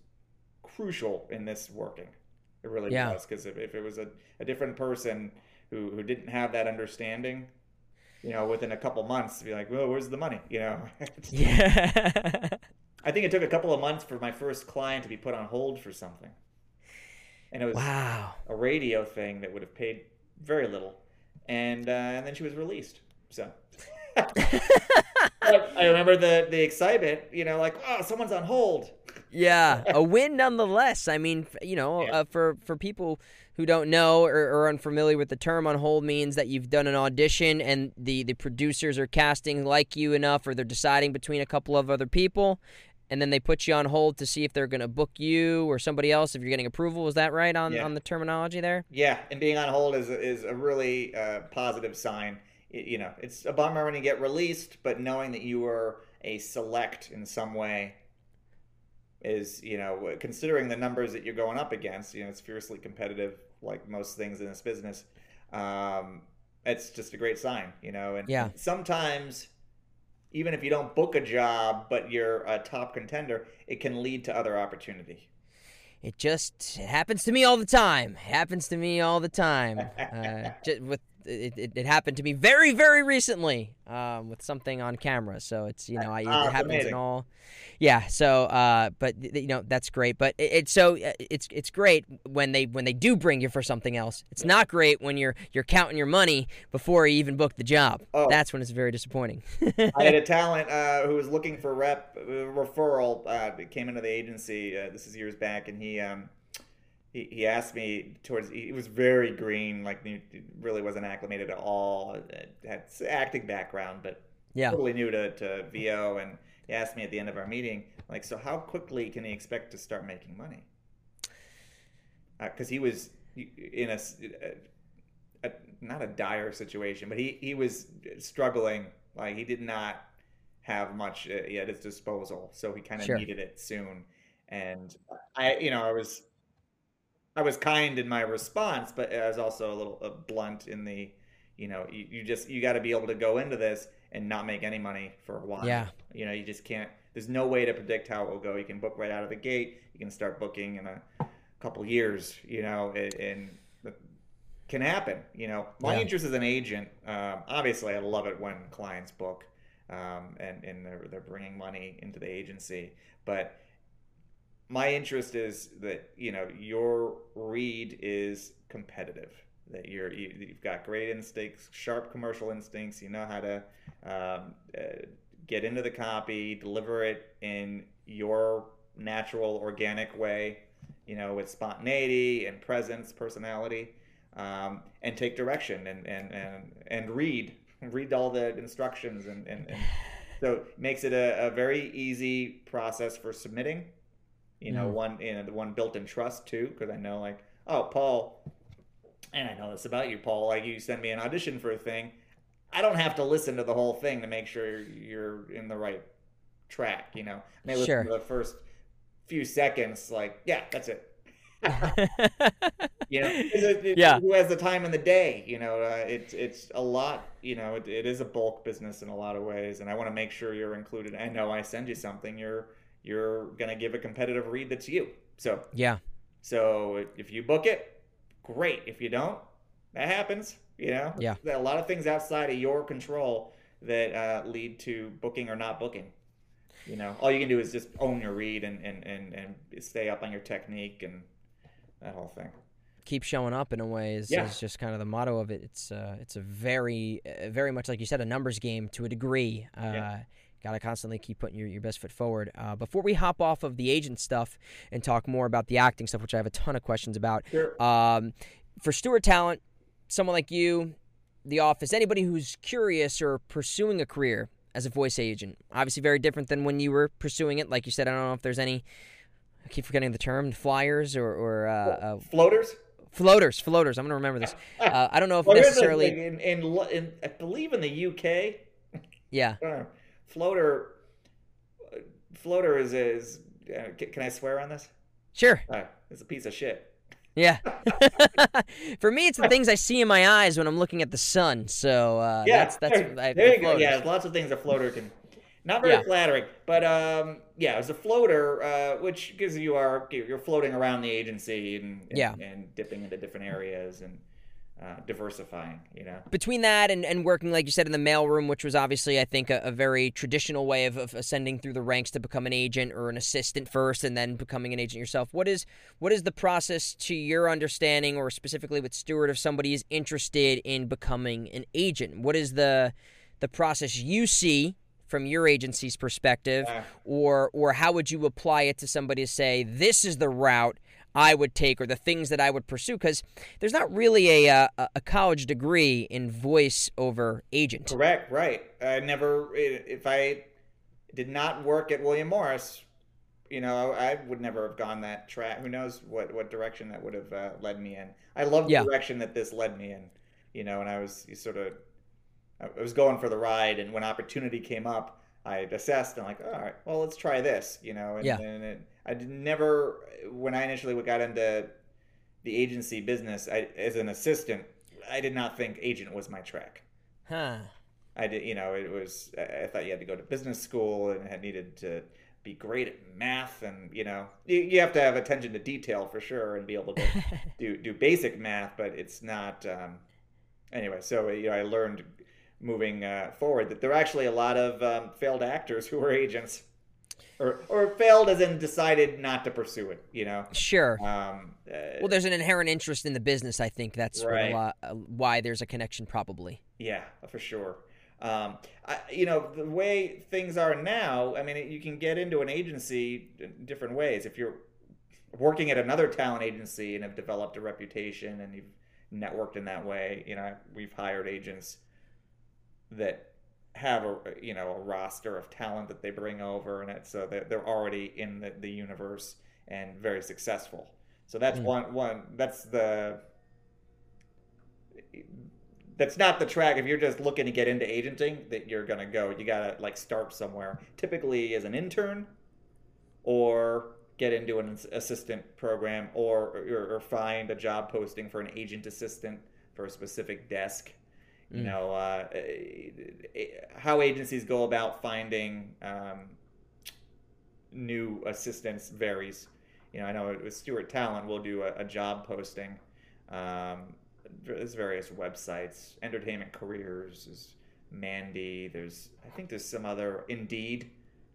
Speaker 3: crucial in this working. It really
Speaker 1: Yeah.
Speaker 3: was because if, if it was a, a different person who who didn't have that understanding, you know, within a couple months, to be like, well, where's the money? You know.
Speaker 1: Yeah.
Speaker 3: I think it took a couple of months for my first client to be put on hold for something. And it was
Speaker 1: wow.
Speaker 3: a radio thing that would have paid very little. And, uh, and then she was released. So I remember the, the excitement, you know, like, oh, someone's on hold.
Speaker 1: Yeah, a win nonetheless. I mean, you know,
Speaker 3: Yeah.
Speaker 1: uh, for for people who don't know or, or unfamiliar with the term on hold means that you've done an audition and the the producers are casting like you enough or they're deciding between a couple of other people and then they put you on hold to see if they're going to book you or somebody else if you're getting approval. Is that right on,
Speaker 3: Yeah.
Speaker 1: on the terminology there?
Speaker 3: Yeah, and being on hold is is a really uh, positive sign. Y- You know, it's a bummer when you get released, but knowing that you were a select in some way is, you know, considering the numbers that you're going up against, you know, it's fiercely competitive, like most things in this business. Um, it's just a great sign, you know. And
Speaker 1: Yeah.
Speaker 3: sometimes, even if you don't book a job, but you're a top contender, it can lead to other opportunity.
Speaker 1: It just it happens to me all the time. It happens to me all the time. Uh, with it, it, it happened to me very very recently um, with something on camera. So it's you know I,
Speaker 3: Ah,
Speaker 1: it happens
Speaker 3: amazing.
Speaker 1: in all. Yeah. So uh, but you know that's great. But it, it's so uh, it's it's great when they when they do bring you for something else. It's not great when you're you're counting your money before you even book the job.
Speaker 3: Oh.
Speaker 1: That's when it's very disappointing.
Speaker 3: I had a talent uh, who was looking for rep uh, referral. Uh, came into the agency. Uh, this is years back, and he um, he, he asked me towards. He was very green, like he really wasn't acclimated at all. uh, Had acting background, but
Speaker 1: yeah.
Speaker 3: totally new to, to VO. And he asked me at the end of our meeting, like, so how quickly can he expect to start making money? Because he was in a not a dire situation, but he, he was struggling. Like he did not have much uh, at his disposal, so he kind of
Speaker 1: Sure.
Speaker 3: needed it soon. And I, you know, I was I was kind in my response, but I was also a little uh, blunt in the, you know, you, you just you got to be able to go into this and not make any money for a while.
Speaker 1: Yeah.
Speaker 3: You know, you just can't. There's no way to predict how it will go. You can book right out of the gate. You can start booking in a couple years. You know, and, and it can happen. You know, my
Speaker 1: Yeah.
Speaker 3: interest as an agent. Um, obviously, I love it when clients book, um, and and they're they're bringing money into the agency, but my interest is that you know your read is competitive that you're you, you've got great instincts sharp commercial instincts you know how to um, uh, get into the copy deliver it in your natural organic way you know with spontaneity and presence personality um, and take direction and and and, and read read all the instructions and and, and so it makes it a, a very easy process for submitting you know
Speaker 1: Mhm.
Speaker 3: one you know the one built in trust too because i know like oh paul and i know this about you paul like you send me an audition for a thing i don't have to listen to the whole thing to make sure you're in the right track you know i may listen
Speaker 1: Sure.
Speaker 3: to the first few seconds like yeah that's it you know it- it-
Speaker 1: Yeah.
Speaker 3: who has the time in the day you know uh, it's it's a lot you know it, it is a bulk business in a lot of ways and i want to make sure you're included i know i send you something you're you're gonna give a competitive read that's you so
Speaker 1: yeah.
Speaker 3: so if you book it great if you don't that happens you know
Speaker 1: Yeah.
Speaker 3: There are a lot of things outside of your control that uh, lead to booking or not booking you know all you can do is just own your read and and and, and stay up on your technique and that whole thing
Speaker 1: keep showing up in a way is,
Speaker 3: Yeah.
Speaker 1: is just kind of the motto of it. It's uh, it's a very uh, very much like you said a numbers game to a degree. Uh,
Speaker 3: Yeah.
Speaker 1: Got to constantly keep putting your, your best foot forward. Uh, before we hop off of the agent stuff and talk more about the acting stuff, which I have a ton of questions about,
Speaker 3: sure.
Speaker 1: um, for Stewart Talent, someone like you, The Office, anybody who's curious or pursuing a career as a voice agent, obviously very different than when you were pursuing it. Like you said, I don't know if there's any. I keep forgetting the term, flyers or, or uh, uh,
Speaker 3: floaters
Speaker 1: floaters. Floaters. I'm gonna remember this. Uh, I don't know if
Speaker 3: Well,
Speaker 1: necessarily.
Speaker 3: in, in, in I believe in the UK,
Speaker 1: Yeah.
Speaker 3: floater, uh, floater is is. Uh, can I swear on this?
Speaker 1: Sure.
Speaker 3: Uh, it's a piece of shit.
Speaker 1: Yeah. For me, it's the things I see in my eyes when I'm looking at the sun. So uh,
Speaker 3: yeah,
Speaker 1: that's that's
Speaker 3: there,
Speaker 1: I,
Speaker 3: there you go. Yeah, lots of things a floater can. Not very
Speaker 1: Yeah.
Speaker 3: flattering, but um, yeah, it's a floater, uh, which gives you are you're floating around the agency and, and
Speaker 1: Yeah.
Speaker 3: and dipping into different areas and uh, diversifying. You know.
Speaker 1: Between that and, and working, like you said, in the mailroom, which was obviously, I think, a, a very traditional way of, of ascending through the ranks to become an agent or an assistant first, and then becoming an agent yourself. What is what is the process to your understanding, or specifically with Stewart, if somebody is interested in becoming an agent? What is the the process you see from your agency's perspective,
Speaker 3: Uh,
Speaker 1: or or how would you apply it to somebody to say this is the route I would take or the things that I would pursue because there's not really a, uh, a college degree in voice over agent.
Speaker 3: Correct. Right. I never. If I did not work at William Morris, you know, I would never have gone that track. Who knows what what direction that would have uh, led me in? I love the
Speaker 1: Yeah.
Speaker 3: direction that this led me in. You know, and I was sort of, I was going for the ride, and when opportunity came up, I assessed and like, all right, well, let's try this. You know, and,
Speaker 1: Yeah.
Speaker 3: and it, I never when I initially got into the agency business I, as an assistant, I did not think agent was my track.
Speaker 1: Huh.
Speaker 3: I did, you know, it was. I I thought you had to go to business school and had needed to be great at math, and you know, you, you have to have attention to detail for sure and be able to do do basic math, but it's not. Um, anyway, so you know, I learned moving uh, forward that there are actually a lot of um, failed actors who were agents, or or failed as in decided not to pursue it. You know.
Speaker 1: Sure.
Speaker 3: Um, uh,
Speaker 1: Well, there's an inherent interest in the business. I think that's
Speaker 3: Right.
Speaker 1: lot, uh, why there's a connection, probably.
Speaker 3: Yeah, for sure. Um, I, you know, the way things are now, I mean, you can get into an agency in different ways. If you're working at another talent agency and have developed a reputation and you've networked in that way, you know, we've hired agents that have a you know a roster of talent that they bring over, and it's so they're, they're already in the, the universe and very successful. So that's
Speaker 1: Mm.
Speaker 3: one one. That's the that's not the track if you're just looking to get into agenting that you're gonna go you gotta like start somewhere typically as an intern or get into an assistant program or or, or find a job posting for an agent assistant for a specific desk you
Speaker 1: Mm.
Speaker 3: know uh, eh, how agencies go about finding um, new assistants varies you know i know with stewart talent we'll do a, a job posting um, there's various websites entertainment careers is mandy there's i think there's some other Indeed.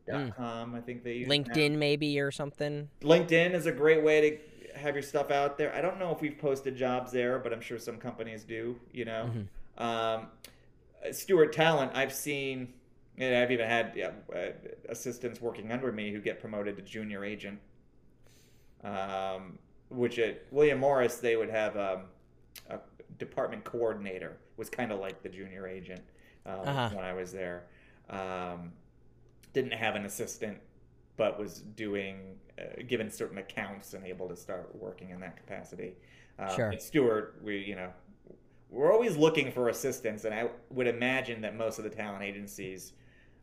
Speaker 3: indeed.com i think they.
Speaker 1: LinkedIn, maybe, or something.
Speaker 3: linkedin is a great way to have your stuff out there i don't know if we've posted jobs there but i'm sure some companies do you know
Speaker 1: Mhm.
Speaker 3: Um, stewart talent i've seen and i've even had yeah, uh, assistants working under me who get promoted to junior agent um, which at william morris they would have um, a department coordinator was kind of like the junior agent um,
Speaker 1: Uh-huh.
Speaker 3: when i was there um, didn't have an assistant but was doing uh, given certain accounts and able to start working in that capacity uh,
Speaker 1: Sure.
Speaker 3: stewart we you know we're always looking for assistants and i would imagine that most of the talent agencies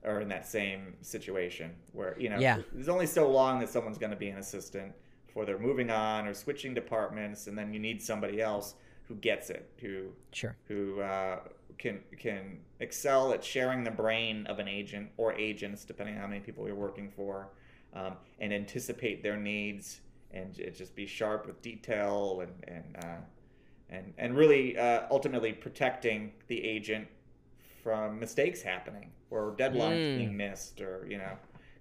Speaker 3: are in that same situation where you know
Speaker 1: Yeah.
Speaker 3: there's only so long that someone's going to be an assistant before they're moving on or switching departments and then you need somebody else who gets it who
Speaker 1: Sure.
Speaker 3: who uh, can can excel at sharing the brain of an agent or agents, depending on how many people you're working for, um, and anticipate their needs and just be sharp with detail and and uh, and and really uh, ultimately protecting the agent from mistakes happening or deadlines
Speaker 1: Mm.
Speaker 3: being missed or you know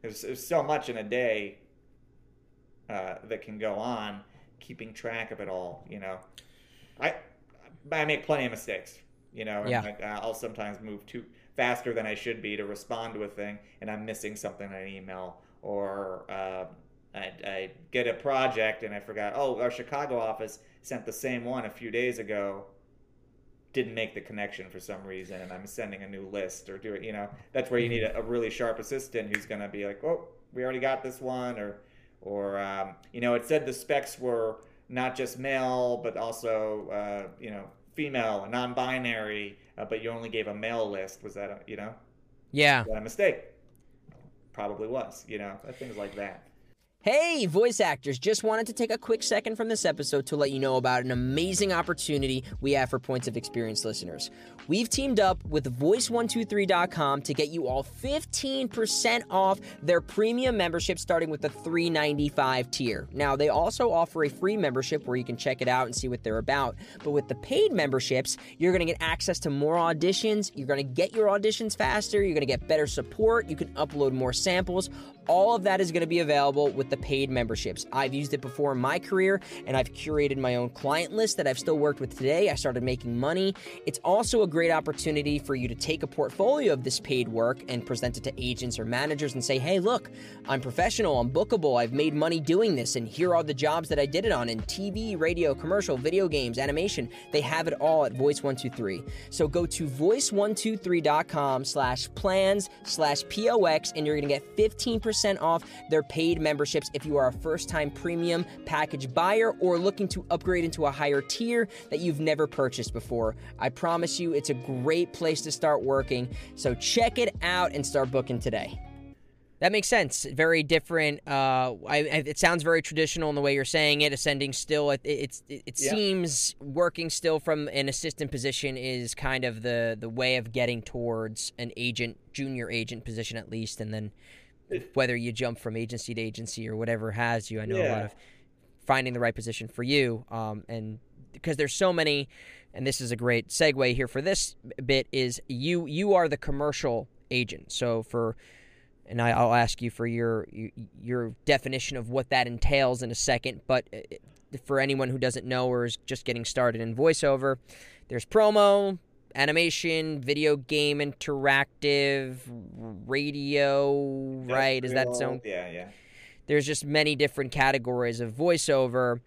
Speaker 3: there's, there's so much in a day uh, that can go on keeping track of it all you know I I make plenty of mistakes, you know. And
Speaker 1: Yeah.
Speaker 3: I, I'll sometimes move too faster than I should be to respond to a thing, and I'm missing something in an email, or uh, I, I get a project and I forgot. Oh, our Chicago office sent the same one a few days ago. Didn't make the connection for some reason, and I'm sending a new list or do it. You know, that's where you need a, a really sharp assistant who's going to be like, "Oh, we already got this one," or, or um, you know, it said the specs were not just male, but also uh, you know female and non-binary, uh, but you only gave a male list. Was that a, you know
Speaker 1: Yeah.
Speaker 3: was that a mistake? Probably was. You know things like that.
Speaker 1: Hey, voice actors, just wanted to take a quick second from this episode to let you know about an amazing opportunity we have for Points of Experience listeners. We've teamed up with voice123.com to get you all 15% off their premium membership starting with the 395 tier. Now, they also offer a free membership where you can check it out and see what they're about. But with the paid memberships, you're going to get access to more auditions, you're going to get your auditions faster, you're going to get better support, you can upload more samples. All of that is going to be available with the paid memberships. I've used it before in my career, and I've curated my own client list that I've still worked with today. I started making money. It's also a great opportunity for you to take a portfolio of this paid work and present it to agents or managers and say, hey, look, I'm professional, I'm bookable, I've made money doing this, and here are the jobs that I did it on in TV, radio, commercial, video games, animation. They have it all at Voice123. So go to voice123.com slash plans slash POX, and you're going to get 15% 10% off their paid memberships if you are a first time premium package buyer or looking to upgrade into a higher tier that you've never purchased before. I promise you, it's a great place to start working. So check it out and start booking today. That makes sense. Very different. Uh, I, it sounds very traditional in the way you're saying it. Ascending still, it, it, it, it
Speaker 3: Yeah.
Speaker 1: seems working still from an assistant position is kind of the the way of getting towards an agent, junior agent position at least, and then whether you jump from agency to agency or whatever has you. I know a lot of finding the right position for you, um, and because there's so many, and this is a great segue here for this bit is you you are the commercial agent. So for and I, I'll ask you for your your definition of what that entails in a second. But uh, for anyone who doesn't know or is just getting started in voiceover, there's promo, animation, video game, interactive, radio. Right? Is that so?
Speaker 3: Yeah, yeah.
Speaker 1: There's just many different categories of voiceover.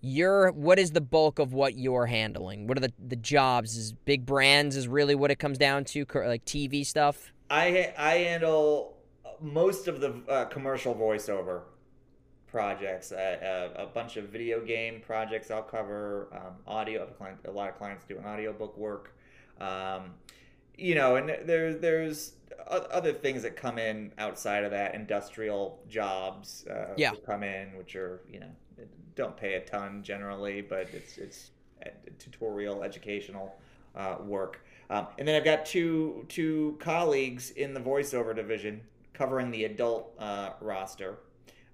Speaker 1: Your what is the bulk of what you're handling? What are the the jobs? Is big brands is really what it comes down to, like TV stuff.
Speaker 3: I I handle most of the uh, commercial voiceover projects. Uh, uh, a bunch of video game projects I'll cover. Um, audio. A, client, a lot of clients doing audiobook work. Um, you know, and there, there's other things that come in outside of that. Industrial jobs uh,
Speaker 1: Yeah.
Speaker 3: come in, which are you know don't pay a ton generally, but it's it's uh, tutorial educational uh, work. Um, and then I've got two two colleagues in the voiceover division covering the adult uh, roster.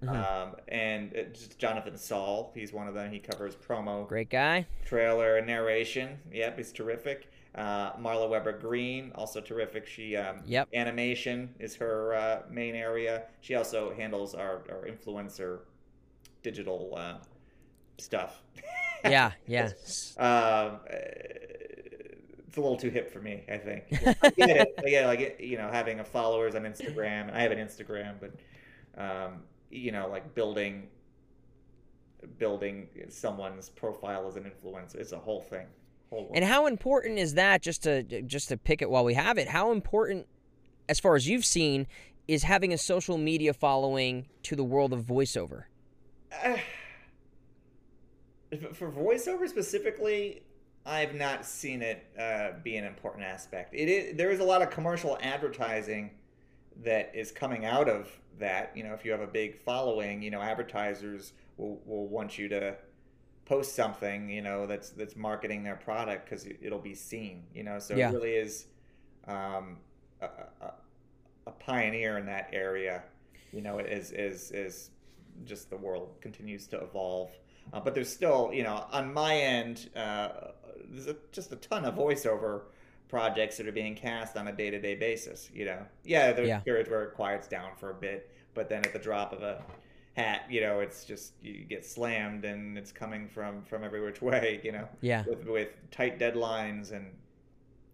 Speaker 1: Mhm.
Speaker 3: Um, and it's just Jonathan Saul, he's one of them. He covers promo,
Speaker 1: Great guy.
Speaker 3: trailer, and narration. Yep, he's terrific. Uh, Marla Weber Green, also terrific. She um,
Speaker 1: Yep.
Speaker 3: animation is her uh, main area. She also handles our, our influencer digital uh, stuff.
Speaker 1: Yeah, yeah.
Speaker 3: Um, it's a little too hip for me, I think. I get it. I get it, like you know, having a followers on Instagram, and I have an Instagram, but um, you know, like building building someone's profile as an influencer, it's a whole thing.
Speaker 1: And how important is that? Just to just to pick it while we have it. How important, as far as you've seen, is having a social media following to the world of voiceover?
Speaker 3: Uh, for voiceover specifically, I've not seen it uh, be an important aspect. It is, there is a lot of commercial advertising that is coming out of that. You know, if you have a big following, you know, advertisers will, will want you to post something, you know, that's that's marketing their product because it'll be seen. You know, so
Speaker 1: Yeah.
Speaker 3: it really is um, a, a, a pioneer in that area. You know, as as as just the world continues to evolve. Uh, but there's still, you know, on my end, uh, there's a, just a ton of voiceover projects that are being cast on a day-to-day basis. You know, yeah, there's
Speaker 1: Yeah.
Speaker 3: periods where it quiets down for a bit, but then at the drop of a hat, you know, it's just you get slammed and it's coming from from every which way. You know,
Speaker 1: Yeah.
Speaker 3: with with tight deadlines and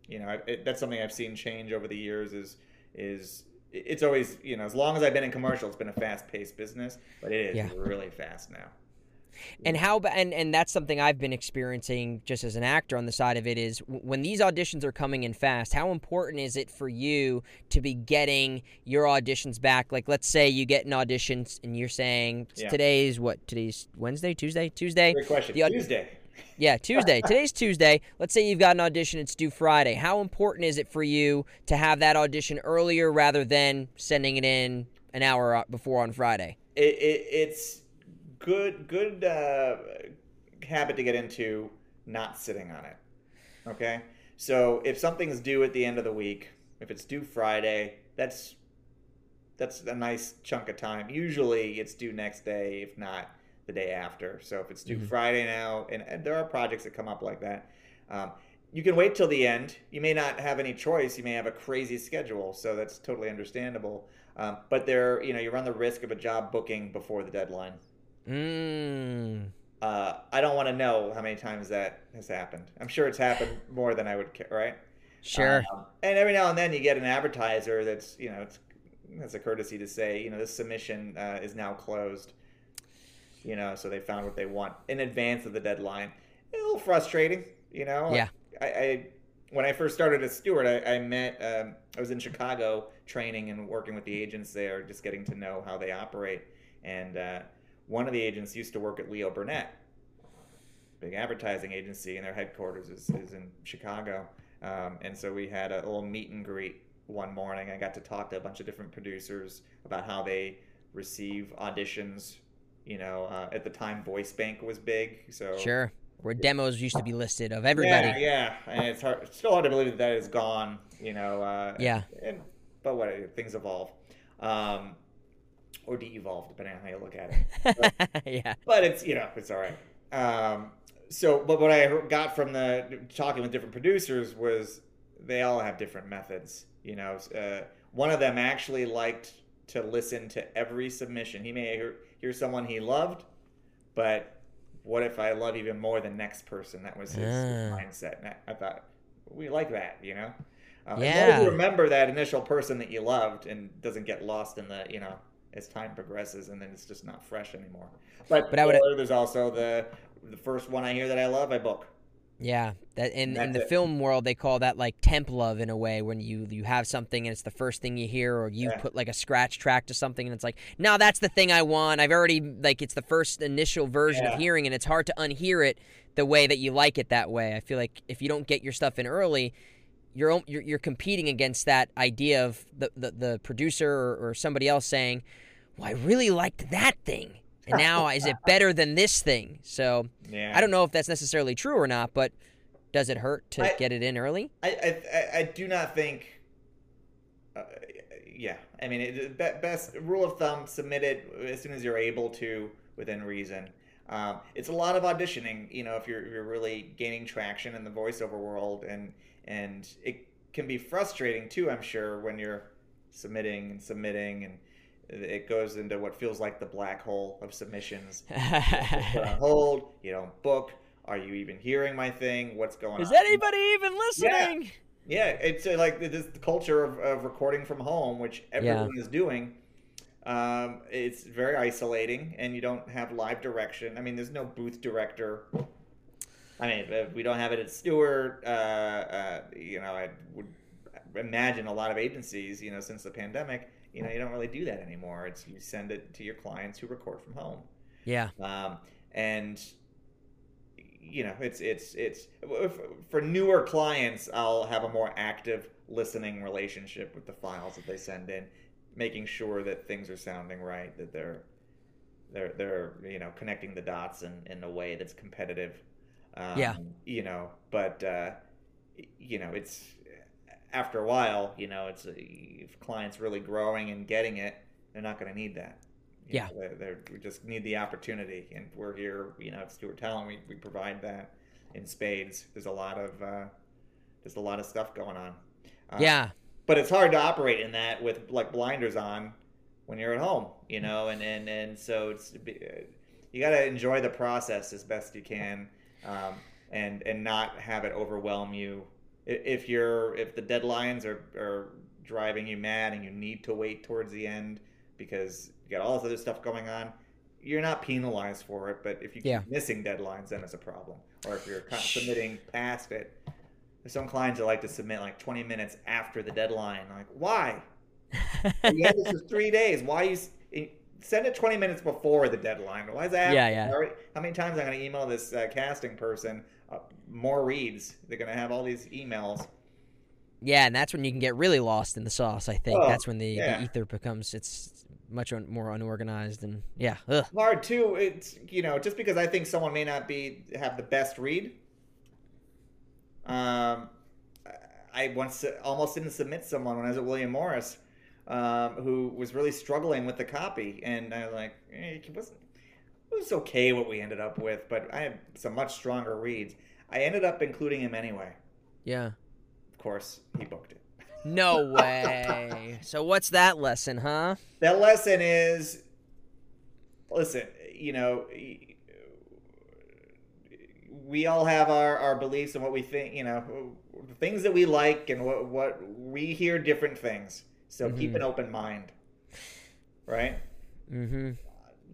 Speaker 3: you know it, that's something I've seen change over the years. Is is it's always you know as long as I've been in commercial, it's been a fast-paced business, but it is
Speaker 1: Yeah.
Speaker 3: really fast now.
Speaker 1: And how and and that's something I've been experiencing just as an actor on the side of it is when these auditions are coming in fast. How important is it for you to be getting your auditions back? Like, let's say you get an audition and you're saying
Speaker 3: Yeah.
Speaker 1: today's what? Today's Wednesday, Tuesday, Tuesday.
Speaker 3: Great question.
Speaker 1: The
Speaker 3: Tuesday.
Speaker 1: Yeah, Tuesday. Today's Tuesday. Let's say you've got an audition, it's due Friday. How important is it for you to have that audition earlier rather than sending it in an hour uh, before on Friday?
Speaker 3: It, it, it's good good uh, habit to get into not sitting on it. Okay, so if something's due at the end of the week, if it's due Friday, that's that's a nice chunk of time. Usually, it's due next day, if not the day after. So if it's due
Speaker 1: Mhm.
Speaker 3: Friday now, and, and there are projects that come up like that. Um, you can wait till the end. You may not have any choice. You may have a crazy schedule, so that's totally understandable. Um, but there, you know, you run the risk of a job booking before the deadline.
Speaker 1: Mmm.
Speaker 3: Uh, I don't want to know how many times that has happened. I'm sure it's happened more than I would care, right?
Speaker 1: Sure.
Speaker 3: Um, and every now and then you get an advertiser that's, you know, it's that's a courtesy to say, you know, this submission uh, is now closed. You know, so they found what they want in advance of the deadline. A little frustrating, you know.
Speaker 1: Yeah.
Speaker 3: I, I when I first started as Stewart, I, I met. Um, I was in Chicago training and working with the agents there, just getting to know how they operate. And uh, one of the agents used to work at Leo Burnett, big advertising agency, and their headquarters is, is in Chicago. Um, and so we had a little meet and greet one morning. I got to talk to a bunch of different producers about how they receive auditions. You know, uh, at the time, Voice Bank was big, so
Speaker 1: Sure. Where demos used to be listed of everybody.
Speaker 3: yeah, yeah, and it's hard. It's still hard to believe that that is gone. You know. Uh,
Speaker 1: Yeah.
Speaker 3: And but what things evolve, um, or de-evolve depending on how you look at it.
Speaker 1: yeah.
Speaker 3: but it's you know it's all right. Um, so, but what I got from the talking with different producers was they all have different methods. You know, uh, one of them actually liked to listen to every submission. He may hear, hear someone he loved, but what if I love even more the next person? That was his mindset. And I, I thought we like that, you know. As long as
Speaker 1: Yeah.
Speaker 3: you remember that initial person that you loved and doesn't get lost in the you know as time progresses and then it's just not fresh anymore. But,
Speaker 1: But I would-
Speaker 3: there's also the the first one I hear that I love, I book.
Speaker 1: Yeah, that in in the
Speaker 3: it.
Speaker 1: film world they call that like temp love in a way when you you have something and it's the first thing you hear or you
Speaker 3: Yeah.
Speaker 1: put like a scratch track to something and it's like no that's the thing I want I've already like it's the first initial version
Speaker 3: Yeah.
Speaker 1: of hearing and it's hard to unhear it the way that you like it that way I feel like if you don't get your stuff in early you're you're, you're competing against that idea of the the, the producer or, or somebody else saying well I really liked that thing and now is it better than this thing so
Speaker 3: Yeah.
Speaker 1: I don't know if that's necessarily true or not, but does it hurt to
Speaker 3: I-
Speaker 1: get it in early?
Speaker 3: I, I, I- I do not think. Uh, yeah, I mean, it, be- best rule of thumb: submit it as soon as you're able to, within reason. Um, it's a lot of auditioning, you know, if you're, if you're really gaining traction in the voiceover world, and and it can be frustrating too. I'm sure when you're submitting and submitting, and it goes into what feels like the black hole of submissions. Hold. You don't book. Are you even hearing my thing? What's going
Speaker 1: Is
Speaker 3: on?
Speaker 1: Is anybody even listening?
Speaker 3: Yeah, it's uh, like this the culture of, of recording from home, which everyone is doing. Um, it's very isolating, and you don't have live direction. I mean, there's no booth director. I mean, uh, we don't have it at Stewart. Uh, uh, you know, I would imagine a lot of agencies, you know, since the pandemic, you know, you don't really do that anymore. It's you send it to your clients who record from home
Speaker 1: Yeah.
Speaker 3: um, and you know it's it's it's for newer clients i'll have a more active listening relationship with the files that they send in making sure that things are sounding right that they're they're they're you know connecting the dots in, in a way that's competitive um,
Speaker 1: Yeah.
Speaker 3: you know but uh, you know it's after a while you know it's if clients really growing and getting it they're not going to need that you
Speaker 1: Yeah.
Speaker 3: know, they're, we just need the opportunity, and we're here. You know, at Stewart Talent, we, we provide that in spades. There's a lot of uh, there's a lot of stuff going on. Uh,
Speaker 1: Yeah.
Speaker 3: but it's hard to operate in that with like blinders on when you're at home, you know, and and and so it's you got to enjoy the process as best you can, um, and and not have it overwhelm you. If you're if the deadlines are are driving you mad and you need to wait towards the end because you got all this other stuff going on, you're not penalized for it. But if you keep
Speaker 1: Yeah.
Speaker 3: missing deadlines, then it's a problem. Or if you're submitting past it, there's some clients that like to submit like 20 minutes after the deadline. I'm like, why? This for three days. Why you send it 20 minutes before the deadline? Why is that?
Speaker 1: Yeah, yeah.
Speaker 3: How many times am I'm going to email this uh, casting person uh, more reads? They're going to have all these emails.
Speaker 1: yeah, and that's when you can get really lost in the sauce. I think
Speaker 3: Oh,
Speaker 1: that's when the,
Speaker 3: yeah.
Speaker 1: the ether becomes it's much un- more unorganized and yeah. Ugh.
Speaker 3: hard too. It's you know just because I think someone may not be have the best read. Um, I once almost didn't submit someone when I was at William Morris, um, who was really struggling with the copy, and I was like, eh, it wasn't. It was okay what we ended up with, but I had some much stronger reads. I ended up including him anyway.
Speaker 1: Yeah.
Speaker 3: Of course, he booked it.
Speaker 1: No way. so what's that lesson, huh?
Speaker 3: that lesson is listen you know we all have our, our beliefs and what we think you know the things that we like and what, what we hear different things so keep
Speaker 1: Mhm.
Speaker 3: an open mind right
Speaker 1: Mm-hmm.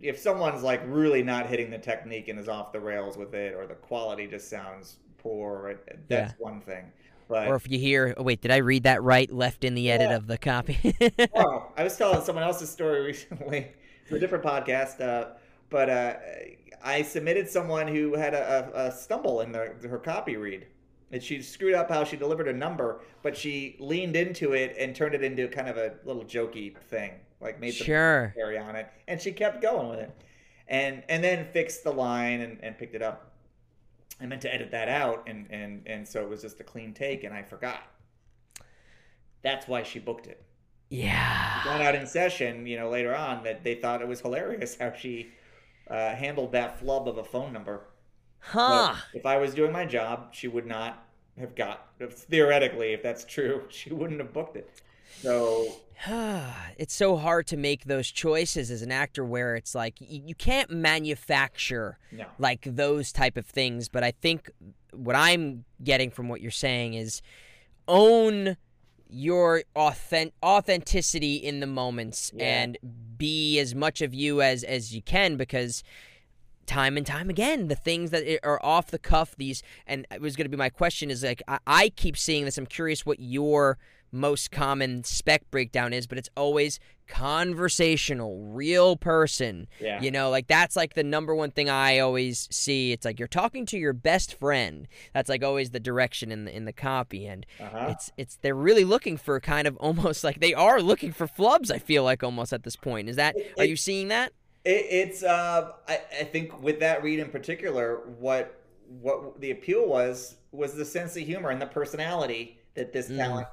Speaker 3: if someone's like really not hitting the technique and is off the rails with it or the quality just sounds poor that's one thing But
Speaker 1: Or if you hear, oh, wait, did I read that right? Left in the edit
Speaker 3: Yeah.
Speaker 1: of the copy.
Speaker 3: oh, I was telling someone else's story recently for a different podcast, uh, but uh, I submitted someone who had a, a, a stumble in their, her copy read. And she screwed up how she delivered a number, but she leaned into it and turned it into kind of a little jokey thing, like made some
Speaker 1: sure.
Speaker 3: carry on it, and she kept going with it, and and then fixed the line and, and picked it up. I meant to edit that out, and and and so it was just a clean take, and I forgot. That's why she booked it.
Speaker 1: Yeah.
Speaker 3: Found out in session, you know, later on that they thought it was hilarious how she uh, handled that flub of a phone number.
Speaker 1: Huh.
Speaker 3: But if I was doing my job, she would not have got. Theoretically, if that's true, she wouldn't have booked it. So
Speaker 1: it's so hard to make those choices as an actor where it's like you, you can't manufacture
Speaker 3: no,
Speaker 1: like those type of things but i think what i'm getting from what you're saying is own your authentic authenticity in the moments
Speaker 3: Yeah.
Speaker 1: and be as much of you as as you can because time and time again the things that are off the cuff these and it was going to be my question is like I, I keep seeing this i'm curious what your most common spec breakdown is but it's always conversational real person
Speaker 3: yeah,
Speaker 1: you know, like that's like the number one thing I always see. It's like you're talking to your best friend. That's like always the direction in the in the copy, and
Speaker 3: uh-huh.
Speaker 1: it's it's they're really looking for kind of almost like they are looking for flubs. I feel like almost at this point. Is that
Speaker 3: It-
Speaker 1: are you seeing that?
Speaker 3: It, it's uh, I, I think with that read in particular, what what the appeal was was the sense of humor and the personality that this
Speaker 1: Mm.
Speaker 3: talent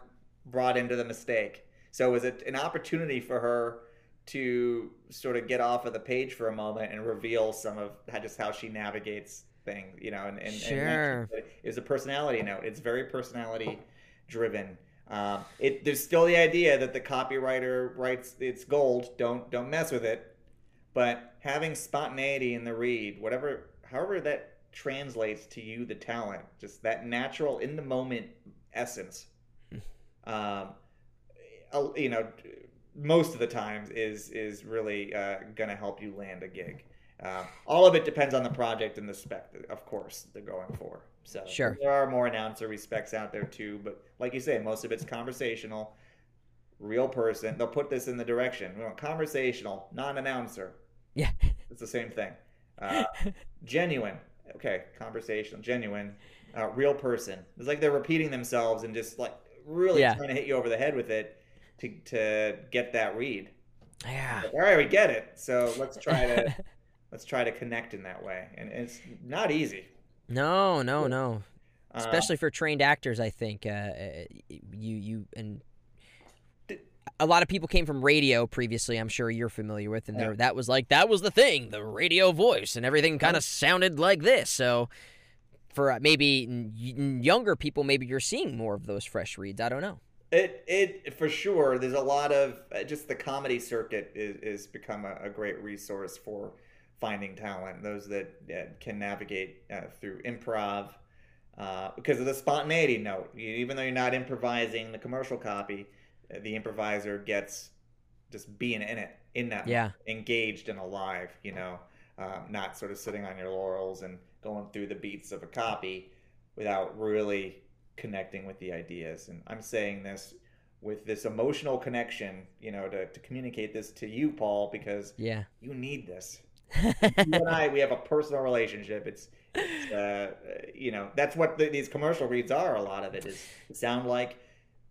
Speaker 3: brought into the mistake. So it was it an opportunity for her to sort of get off of the page for a moment and reveal some of how, just how she navigates things, you know, and, and, and
Speaker 1: Sure.
Speaker 3: it is a personality note. It's very personality driven. Um, it there's still the idea that the copywriter writes it's gold. Don't don't mess with it. But having spontaneity in the read, whatever, however that translates to you, the talent, just that natural in the moment essence, um, you know, most of the times is is really uh, gonna help you land a gig. Uh, all of it depends on the project and the spec, of course, they're going for. So
Speaker 1: Sure.
Speaker 3: there are more announcer specs out there too, but like you say, most of it's conversational, real person. They'll put this in the direction. We want conversational, non-announcer.
Speaker 1: Yeah.
Speaker 3: It's the same thing. Uh, genuine. Okay, conversational, genuine, uh, real person. It's like they're repeating themselves and just like really
Speaker 1: Yeah.
Speaker 3: trying to hit you over the head with it to to get that read.
Speaker 1: Yeah.
Speaker 3: Like, All right, we get it. So let's try to let's try to connect in that way, and it's not easy.
Speaker 1: no, no, no.
Speaker 3: Uh,
Speaker 1: Especially for trained actors, I think uh, uh, you you and a lot of people came from radio previously. I'm sure you're familiar with, and there that was like that was the thing, the radio voice, and everything kind of sounded like this. So for uh, maybe younger people, maybe you're seeing more of those fresh reads. I don't know.
Speaker 3: It it for sure. There's a lot of uh, just the comedy circuit is, is become a, a great resource for finding talent. Those that uh, can navigate uh, through improv uh, because of the spontaneity note. You, even though you're not improvising the commercial copy, the improviser gets just being in it in that
Speaker 1: Yeah.
Speaker 3: engaged and alive. You know, um, not sort of sitting on your laurels and going through the beats of a copy without really connecting with the ideas. And I'm saying this with this emotional connection, you know, to, to communicate this to you, Paul, because
Speaker 1: Yeah.
Speaker 3: you need this. you and I, we have a personal relationship. It's, it's uh, you know, that's what the, these commercial reads are. A lot of it is sound like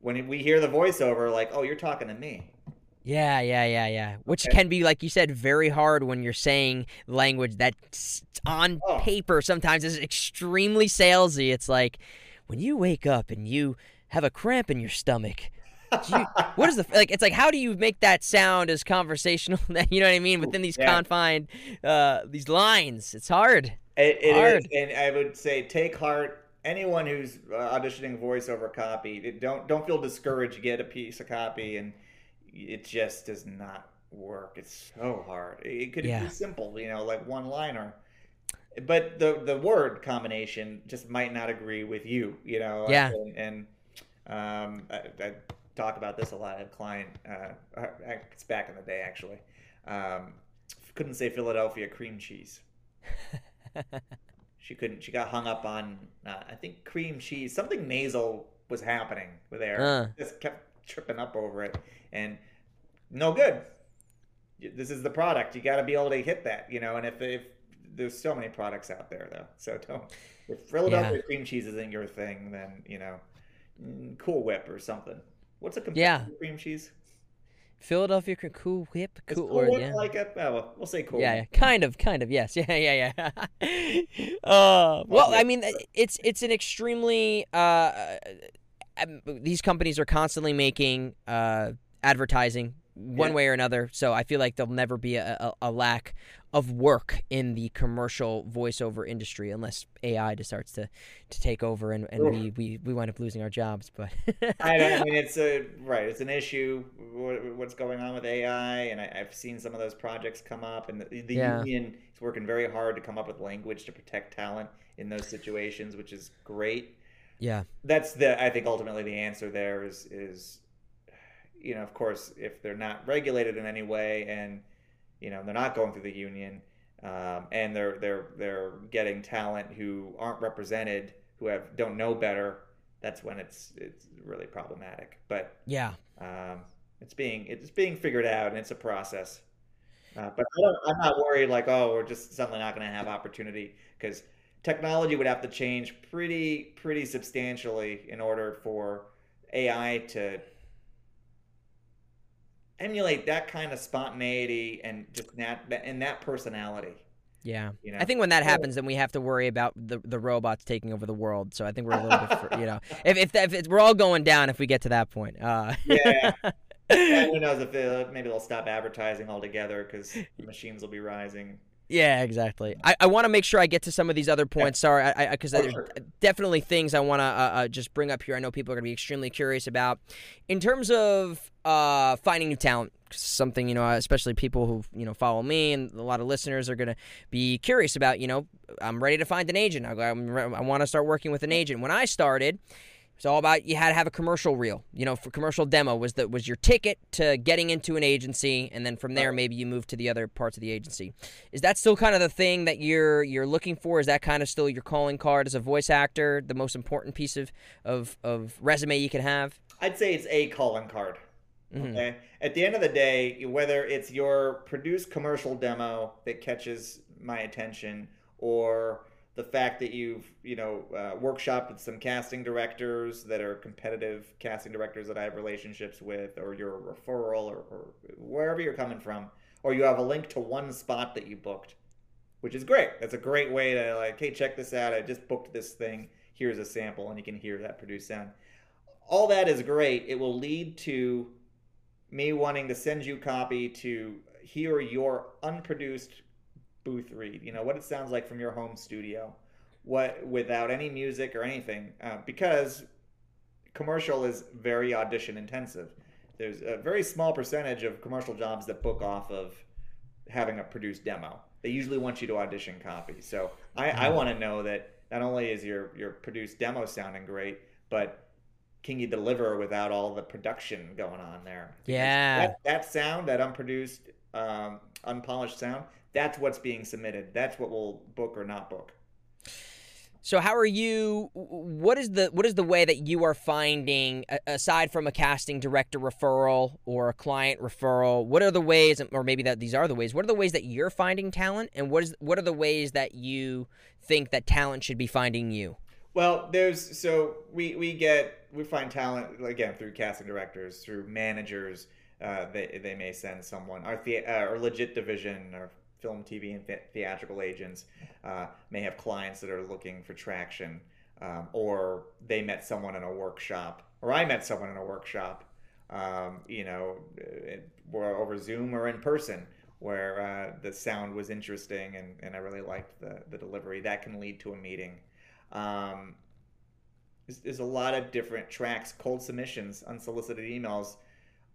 Speaker 3: when we hear the voiceover, like, oh, you're talking to me.
Speaker 1: Yeah, yeah, yeah, yeah. Which
Speaker 3: Okay.
Speaker 1: can be, like you said, very hard when you're saying language that's on
Speaker 3: Oh.
Speaker 1: paper sometimes is extremely salesy. It's like when you wake up and you have a cramp in your stomach. you- what is the like? It's like how do you make that sound as conversational? you know what I mean? Within these
Speaker 3: Yeah.
Speaker 1: confined, uh, these lines, it's hard.
Speaker 3: It, it
Speaker 1: Hard.
Speaker 3: is, and I would say take heart. Anyone who's uh, auditioning voiceover copy, don't don't feel discouraged. Get a piece of copy, and it just does not work. It's so hard. It could
Speaker 1: Yeah.
Speaker 3: be simple, you know, like one liner, but the the word combination just might not agree with you, you know.
Speaker 1: Yeah.
Speaker 3: and, and um, I, I talk about this a lot. I have a client. Uh, it's back in the day actually. Um, couldn't say Philadelphia cream cheese she couldn't she got hung up on uh, i think cream cheese something nasal was happening there.
Speaker 1: Uh.
Speaker 3: Just kept tripping up over it, and no good. This is the product. You got to be able to hit that, you know. And if if there's so many products out there though, so don't. If Philadelphia
Speaker 1: Yeah.
Speaker 3: cream cheese isn't your thing, then you know, Cool Whip or something. What's a
Speaker 1: Yeah.
Speaker 3: cream cheese?
Speaker 1: Philadelphia Cool Whip, cool, or
Speaker 3: Whip
Speaker 1: yeah.
Speaker 3: like a? Oh, well, we'll say Cool.
Speaker 1: Yeah,
Speaker 3: Whip.
Speaker 1: yeah, kind of, kind of, yes, yeah, yeah, yeah. uh, well, I mean, it's it's an extremely uh, um, these companies are constantly making uh, advertising one
Speaker 3: Yeah.
Speaker 1: way or another, so I feel like there'll never be a, a, a lack of work in the commercial voiceover industry unless AI just starts to, to take over and, and we, we, we wind up losing our jobs. But
Speaker 3: I, don't- I mean, it's a right. It's an issue. What, what's going on with AI? And I, I've seen some of those projects come up, and the, the
Speaker 1: Yeah.
Speaker 3: union is working very hard to come up with language to protect talent in those situations, which is great.
Speaker 1: yeah,
Speaker 3: That's the. I think ultimately the answer there is is, you know, of course, if they're not regulated in any way, and you know they're not going through the union, um, and they're they're they're getting talent who aren't represented, who have don't know better. That's when it's it's really problematic. But
Speaker 1: yeah,
Speaker 3: um, it's being it's being figured out, and it's a process. Uh, but I don't, I'm not worried like oh we're just suddenly not going to have opportunity because technology would have to change pretty pretty substantially in order for AI to emulate that kind of spontaneity and just that and that personality.
Speaker 1: yeah.
Speaker 3: You know,
Speaker 1: I think when that happens, then we have to worry about the the robots taking over the world. So I think we're a little bit, you know, if if, if it's, we're all going down if we get to that point. Uh,
Speaker 3: Yeah. Yeah, who knows if they, maybe they'll stop advertising altogether because machines will be rising.
Speaker 1: Yeah, exactly. I, I want to make sure I get to some of these other points. Sorry, I because there's
Speaker 3: sure.
Speaker 1: definitely things I want to uh, uh, just bring up here. I know people are going to be extremely curious about in terms of uh, finding new talent. Something you know, especially people who you know follow me and a lot of listeners are going to be curious about. You know, I'm ready to find an agent. I, re- I want to start working with an agent. When I started. It's all about you had to have a commercial reel. You know, for commercial demo was that was your ticket to getting into an agency, and then from there maybe you move to the other parts of the agency. Is that still kind of the thing that you're you're looking for? Is that kind of still your calling card as a voice actor, the most important piece of of, of resume you can have?
Speaker 3: I'd say it's a calling card.
Speaker 1: Mhm.
Speaker 3: Okay. At the end of the day, whether it's your produced commercial demo that catches my attention, or the fact that you've you know uh, workshopped with some casting directors that are competitive casting directors that I have relationships with, or you're a referral, or, or wherever you're coming from, or you have a link to one spot that you booked, which is great. That's a great way to like, hey, check this out. I just booked this thing. Here's a sample, and you can hear that produced sound. All that is great. It will lead to me wanting to send you copy to hear your unproduced booth read. You know what it sounds like from your home studio, what without any music or anything, uh, because commercial is very audition intensive. There's a very small percentage of commercial jobs that book off of having a produced demo. They usually want you to audition copy. So I, I want to know that not only is your your produced demo sounding great, but can you deliver without all the production going on there?
Speaker 1: Yeah.
Speaker 3: that, that sound, that unproduced, um, unpolished sound, that's what's being submitted. That's what we'll book or not book.
Speaker 1: So how are you? What is the what is the way that you are finding aside from a casting director referral or a client referral? What are the ways, or maybe that these are the ways? What are the ways that you're finding talent, and what is what are the ways that you think that talent should be finding you?
Speaker 3: Well, there's so we we get we find talent again through casting directors, through managers. Uh, they they may send someone our the, uh, our legit division, our film, TV, and the- theatrical agents uh, may have clients that are looking for traction, um, or they met someone in a workshop, or I met someone in a workshop, um, you know, or over Zoom or in person, where uh, the sound was interesting and, and I really liked the, the delivery. That can lead to a meeting. Um, there's a lot of different tracks. Cold submissions, unsolicited emails,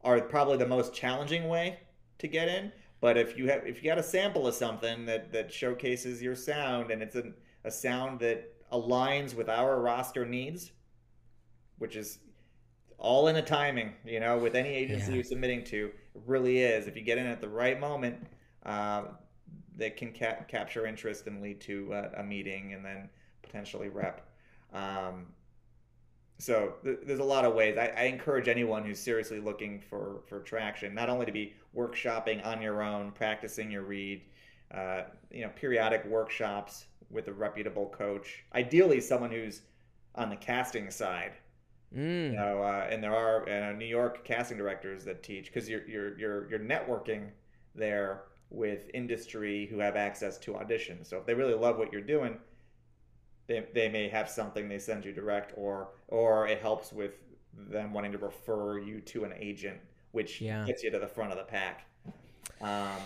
Speaker 3: are probably the most challenging way to get in. But if you have if you got a sample of something that that showcases your sound and it's a, a sound that aligns with our roster needs, which is all in the timing, you know, with any agency
Speaker 1: Yeah.
Speaker 3: you're submitting to, it really is. If you get in at the right moment, um, that can ca- capture interest and lead to uh, a meeting and then potentially rep. Um, so th- there's a lot of ways. I, I encourage anyone who's seriously looking for for traction, not only to be workshopping on your own, practicing your read, uh, you know, periodic workshops with a reputable coach. Ideally, someone who's on the casting side.
Speaker 1: Mm.
Speaker 3: You know, uh, and there are uh, New York casting directors that teach because you're you're you're you're networking there with industry who have access to auditions. So if they really love what you're doing, they, they may have something they send you direct, or or it helps with them wanting to refer you to an agent, which
Speaker 1: Yeah.
Speaker 3: gets you to the front of the pack. Um,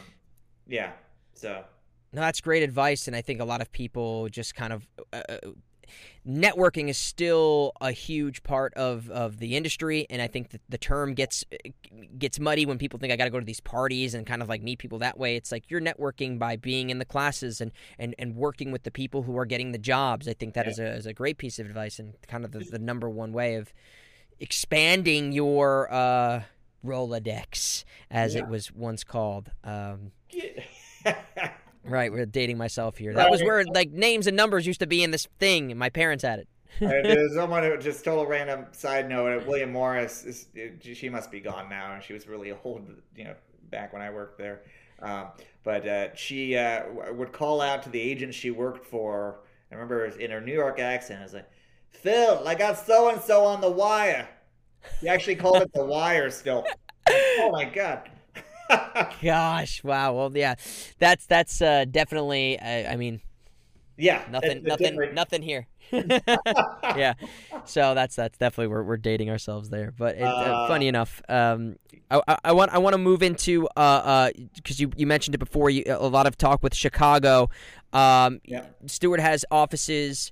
Speaker 3: yeah. So
Speaker 1: No, that's great advice, and I think a lot of people just kind of uh, uh, networking is still a huge part of, of the industry, and I think that the term gets gets muddy when people think I got to go to these parties and kind of like meet people that way. It's like you're networking by being in the classes and, and, and working with the people who are getting the jobs. I think that
Speaker 3: Yeah.
Speaker 1: is a is a great piece of advice and kind of the, the number one way of expanding your uh, Rolodex, as
Speaker 3: Yeah.
Speaker 1: it was once called. Um. Right, we're dating myself here. That was where like names and numbers used to be in this thing, and my parents had it.
Speaker 3: There's someone who just total random side note. William Morris, is, she must be gone now, and she was really old, you know, back when I worked there. Um, but uh, she uh, would call out to the agent she worked for. I remember it was in her New York accent. I was like, "Phil, I got so and so on the wire." He actually called it the wire still. oh my god.
Speaker 1: Gosh, wow. Well, yeah, that's that's uh, definitely. Uh, I mean,
Speaker 3: yeah,
Speaker 1: nothing, nothing,
Speaker 3: different-
Speaker 1: nothing here. yeah. So that's that's definitely we're we're dating ourselves there. But it, uh,
Speaker 3: Uh,
Speaker 1: funny enough, um, I, I, I want I want to move into uh uh because you you mentioned it before. You a lot of talk with Chicago. Um,
Speaker 3: Yeah.
Speaker 1: Stewart has offices,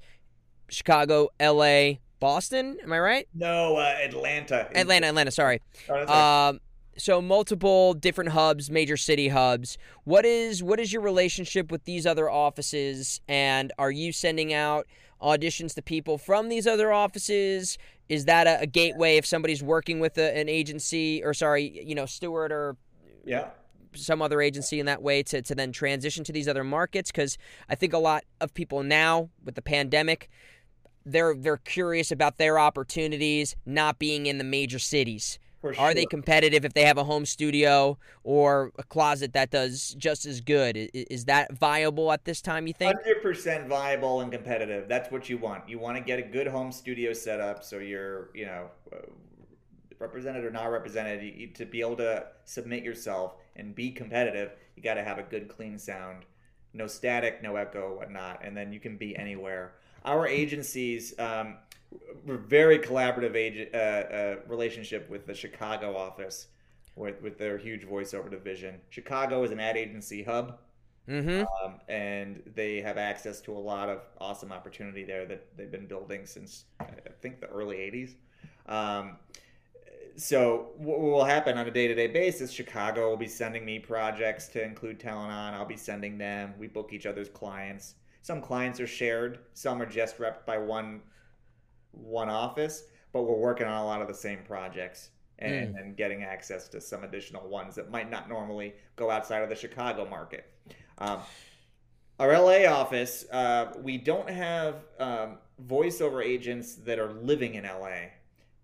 Speaker 1: Chicago, L.A., Boston. Am I right?
Speaker 3: No, uh, Atlanta.
Speaker 1: Atlanta, Atlanta. Sorry.
Speaker 3: Oh, right.
Speaker 1: Um, so multiple different hubs, major city hubs. What is what is your relationship with these other offices, and are you sending out auditions to people from these other offices? Is that a, a gateway if somebody's working with a, an agency, or sorry, you know, Stewart or
Speaker 3: yeah.
Speaker 1: some other agency in that way to, to then transition to these other markets? Because I think a lot of people now with the pandemic, they're they're curious about their opportunities not being in the major cities.
Speaker 3: For
Speaker 1: Are they competitive if they have a home studio or a closet that does just as good? Is that viable at this time, you think?
Speaker 3: Hundred percent viable and competitive. That's what you want. You want to get a good home studio set up so you're, you know, uh, represented or not represented. You- to be able to submit yourself and be competitive, you got to have a good, clean sound, no static, no echo, whatnot, and then you can be anywhere. Our agencies, um, we're very collaborative agent, uh, uh, relationship with the Chicago office. With, with their huge voiceover division. Chicago is an ad agency hub
Speaker 1: Mm-hmm.
Speaker 3: um, and they have access to a lot of awesome opportunity there that they've been building since I think the early '80s. Um, so what will happen on a day-to-day basis? Chicago will be sending me projects to include talent on. I'll be sending them. We book each other's clients. Some clients are shared. Some are just repped by one one office, but we're working on a lot of the same projects and, and getting access to some additional ones that might not normally go outside of the Chicago market. Um, our LA office, uh, we don't have um, voiceover agents that are living in LA,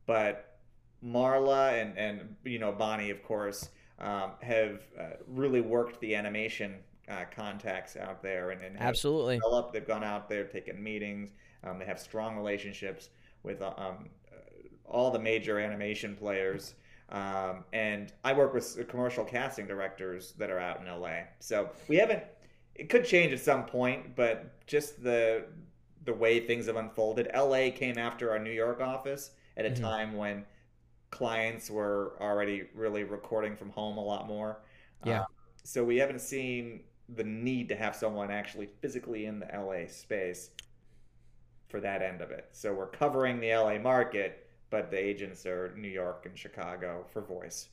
Speaker 3: but Marla and, and you know Bonnie, of course, um, have uh, really worked the animation uh, contacts out there and, and
Speaker 1: Absolutely.
Speaker 3: developed. They've gone out there, taken meetings. Um, they have strong relationships with uh, um, uh, all the major animation players. Um, and I work with commercial casting directors that are out in LA. So we haven't. It could change at some point, but just the the way things have unfolded. LA came after our New York office at a
Speaker 1: Mhm.
Speaker 3: time when clients were already really recording from home a lot more.
Speaker 1: Yeah.
Speaker 3: Uh, so we haven't seen the need to have someone actually physically in the LA space for that end of it. So we're covering the LA market, but the agents are New York and Chicago for voice.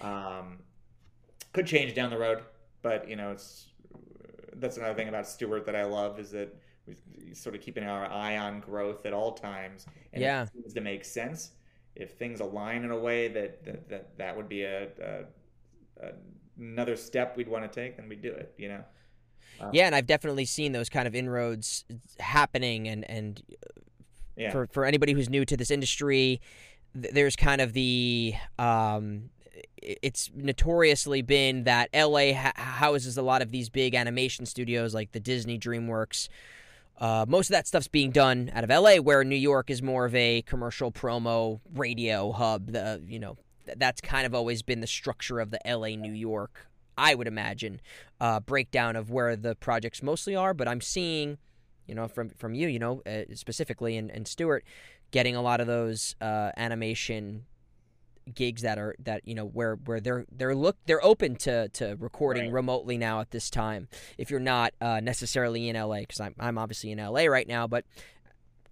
Speaker 3: Um, could change down the road, but you know, it's that's another thing about Stewart that I love is that we're sort of keeping our eye on growth at all times. And
Speaker 1: Yeah.
Speaker 3: it seems to make sense if things align in a way that that that, that would be a, a, a another step we'd want to take, then we do it. You know.
Speaker 1: Yeah, and I've definitely seen those kind of inroads happening, and and uh,
Speaker 3: Yeah.
Speaker 1: For for anybody who's new to this industry, th- there's kind of the um, it's notoriously been that LA ha- houses a lot of these big animation studios like the Disney DreamWorks. Uh, most of that stuff's being done out of LA, where New York is more of a commercial promo radio hub. The you know th- that's kind of always been the structure of the LA New York. I would imagine uh, breakdown of where the projects mostly are, but I'm seeing, you know, from from you, you know, uh, specifically and, and Stewart, getting a lot of those uh, animation gigs that are that you know where where they're they're look they're open to to recording
Speaker 3: Right.
Speaker 1: remotely now at this time if you're not uh, necessarily in LA because I'm I'm obviously in LA right now but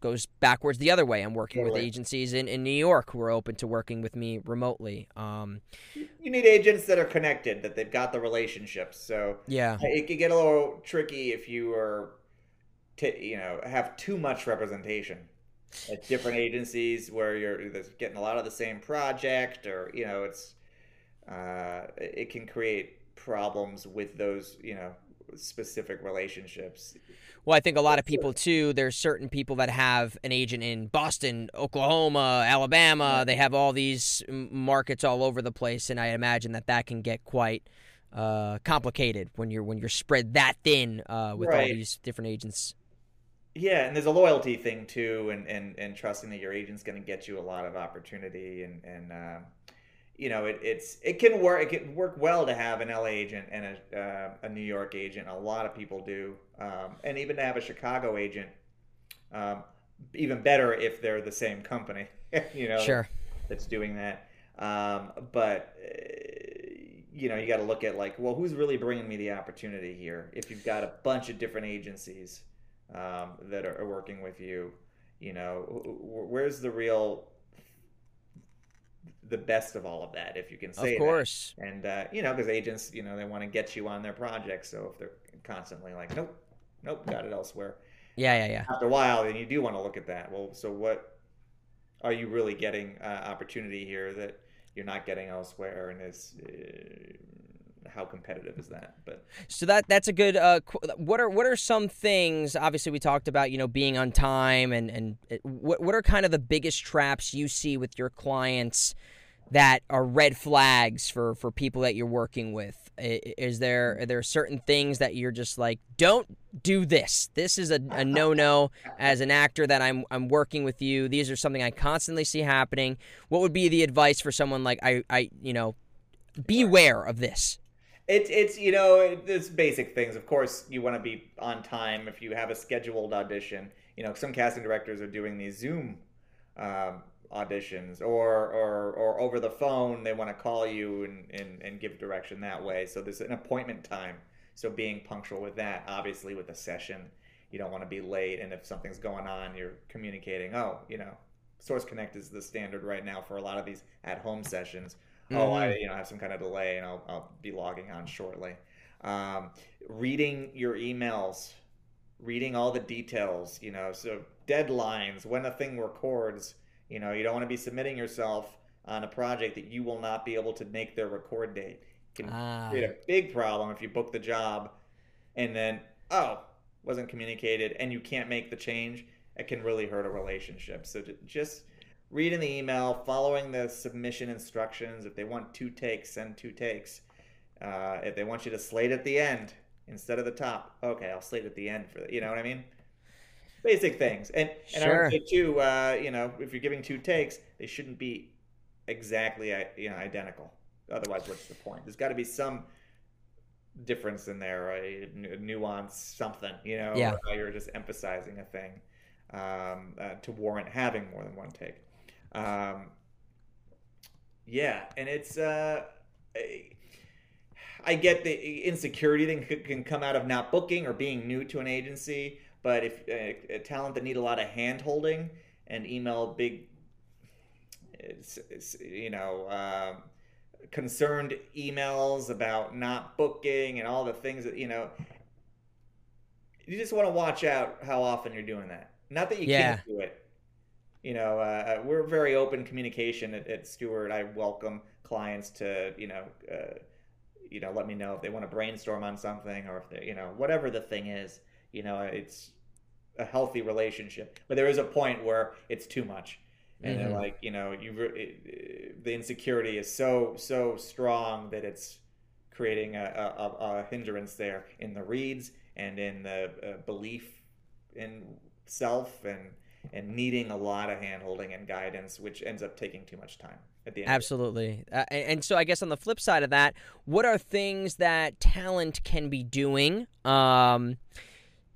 Speaker 1: goes backwards the other way I'm working with agencies in, in New York who are open to working with me remotely um
Speaker 3: You need agents that are connected, that they've got the relationships. So
Speaker 1: yeah
Speaker 3: it could get a little tricky if you are, t- you know, have too much representation at different agencies where you're getting a lot of the same project, or you know, it's uh, it can create problems with those, you know, specific relationships.
Speaker 1: Well, I think a lot of people too. There's certain people that have an agent in Boston, Oklahoma, Alabama. They have all these markets all over the place, and I imagine that that can get quite uh, complicated when you're when you're spread that thin uh, with all these different agents.
Speaker 3: Yeah, and there's a loyalty thing too, and and, and trusting that your agent's going to get you a lot of opportunity, and and uh, you know it, it's it can work. It can work well to have an LA agent and a uh, a New York agent. A lot of people do, um, and even to have a Chicago agent. Um, even better if they're the same company. you know,
Speaker 1: Sure.
Speaker 3: that's doing that. Um, but uh, you know, you got to look at like, well, who's really bringing me the opportunity here? If you've got a bunch of different agencies um, that are, are working with you, you know, wh- wh- where's the real, the best of all of that? If you can say
Speaker 1: Of
Speaker 3: that.
Speaker 1: course.
Speaker 3: And uh, you know, because agents, you know, they want to get you on their projects. So if they're constantly like, nope, nope, got it elsewhere
Speaker 1: Yeah, yeah, yeah.
Speaker 3: after a while, then you do want to look at that. Well, so what are you really getting uh, opportunity here that you're not getting elsewhere, and is uh, how competitive is that? But
Speaker 1: So that that's a good. Uh, what are what are some things? Obviously, we talked about you know being on time, and and what what are kind of the biggest traps you see with your clients that are red flags for for people that you're working with? Is there are there certain things that you're just like don't do this? This is a, a no no. As an actor that I'm I'm working with you, these are something I constantly see happening. What would be the advice for someone like I I you know beware of this?
Speaker 3: It's it's you know it- it's basic things. Of course, you want to be on time if you have a scheduled audition. You know, some casting directors are doing these Zoom um, auditions, or or or over the phone. They want to call you and, and and give direction that way. So there's an appointment time. So being punctual with that, obviously with a session, you don't want to be late. And if something's going on, you're communicating. Oh, you know, Source Connect is the standard right now for a lot of these at-home sessions. Oh, I you know have some kind of delay, and I'll I'll be logging on shortly. Um, reading your emails, reading all the details. You know, so deadlines, when a thing records. You know, you don't want to be submitting yourself on a project that you will not be able to make their record date. Can
Speaker 1: Ah.
Speaker 3: create a big problem if you book the job and then oh wasn't communicated and you can't make the change it can really hurt a relationship so ju- just reading the email following the submission instructions if they want two takes send two takes. Uh, if they want you to slate at the end instead of the top okay i'll slate at the end for that you know what i mean? Basic things. And and i
Speaker 1: Sure.
Speaker 3: would say too uh, you know if you're giving two takes they shouldn't be exactly you know identical. Otherwise what's the point? There's got to be some difference in there right? Nuance something you know
Speaker 1: Yeah.
Speaker 3: how you're just emphasizing a thing um, uh, to warrant having more than one take um, yeah and it's uh, I- get the insecurity thing can- come out of not booking or being new to an agency, but if uh, a talent that need a lot of hand holding and email big, it's, it's, you know, um, concerned emails about not booking and all the things that you know, you just want to watch out how often you're doing that. Not that you
Speaker 1: Yeah.
Speaker 3: can't do it. You know, uh, uh, we're very open communication at, at Stewart. I welcome clients to, you know, uh, you know, let me know if they want to brainstorm on something or if they, you know, whatever the thing is. You know, it's a healthy relationship. But there is a point where it's too much, and
Speaker 1: Mhm.
Speaker 3: like you know, you re- it, it- the insecurity is so so strong that it's creating a, a, a a hindrance there in the reads and in the uh, belief in self and and needing a lot of handholding and guidance, which ends up taking too much time at the end.
Speaker 1: Absolutely. Uh, and, and so I guess on the flip side of that, what are things that talent can be doing um,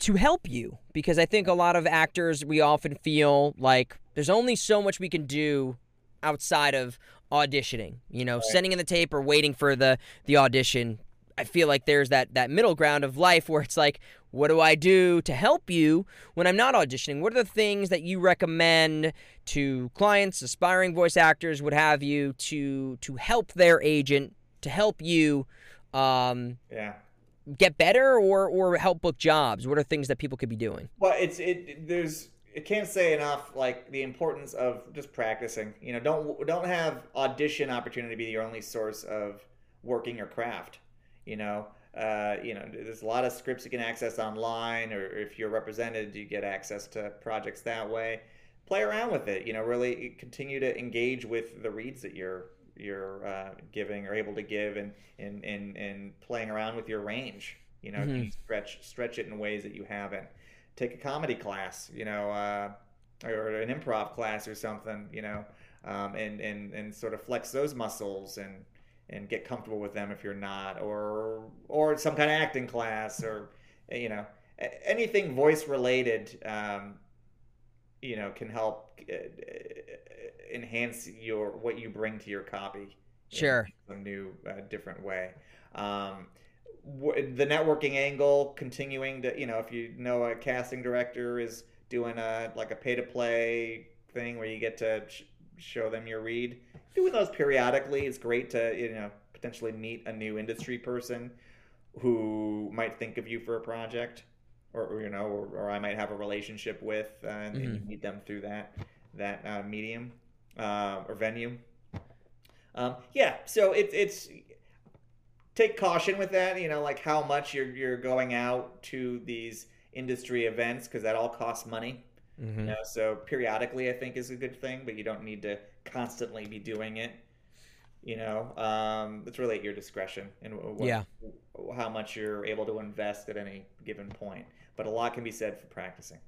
Speaker 1: to help you? Because I think a lot of actors, we often feel like there's only so much we can do outside of auditioning. You know, sending in the tape or waiting for the the audition. I feel like there's that that middle ground of life where it's like, what do I do to help you when I'm not auditioning? What are the things that you recommend to clients, aspiring voice actors, would have you to to help their agent, to help you um,
Speaker 3: Yeah.
Speaker 1: get better or or help book jobs? What are things that people could be doing?
Speaker 3: Well, it's it. There's it can't say enough like the importance of just practicing. You know, don't don't have audition opportunity be your only source of working your craft. You know, uh, you know, there's a lot of scripts you can access online, or if you're represented, you get access to projects that way. Play around with it. You know, really continue to engage with the reads that you're you're uh, giving or able to give, and and and and playing around with your range. You know,
Speaker 1: Mhm.
Speaker 3: you stretch stretch it in ways that you haven't. Take a comedy class. You know, uh, or an improv class or something. You know, um, and and and sort of flex those muscles and and get comfortable with them if you're not, or or some kind of acting class, or you know anything voice related. Um, you know, can help uh, enhance your what you bring to your copy. in
Speaker 1: Sure.
Speaker 3: a new, uh, different way. Um, w- the networking angle, continuing to, you know, if you know a casting director is doing a like a pay to play thing where you get to sh- show them your read, doing those periodically It's great to, you know, potentially meet a new industry person who might think of you for a project. Or, or, you know, or, or I might have a relationship with, uh, and, and you meet them through that that uh, medium uh, or venue. Um, yeah, so it's it's take caution with that. You know, like how much you're you're going out to these industry events because that all costs money.
Speaker 1: Mm-hmm.
Speaker 3: You know, so periodically, I think is a good thing, but you don't need to constantly be doing it. You know, um, it's really at your discretion and what,
Speaker 1: Yeah.
Speaker 3: how much you're able to invest at any given point. But a lot can be said for practicing.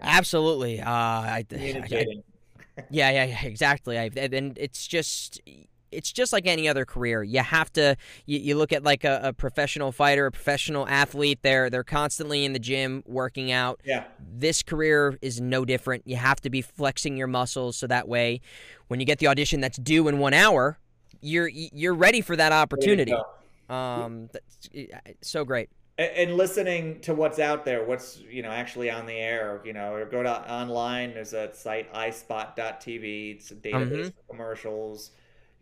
Speaker 1: Absolutely. Uh, I, I,
Speaker 3: Communicating.
Speaker 1: Yeah, yeah, yeah, exactly. I, and it's just it's just like any other career. You have to you, you look at like a, a professional fighter, a professional athlete. They're they're constantly in the gym working out.
Speaker 3: yeah.
Speaker 1: This career is no different. You have to be flexing your muscles so that way, when you get the audition that's due in one hour, you're you're ready for that opportunity. Um, that's so great.
Speaker 3: and, and listening to what's out there, what's you know actually on the air, you know, or go to online. There's a site iSpot.tv. It's a database
Speaker 1: Mhm.
Speaker 3: of commercials.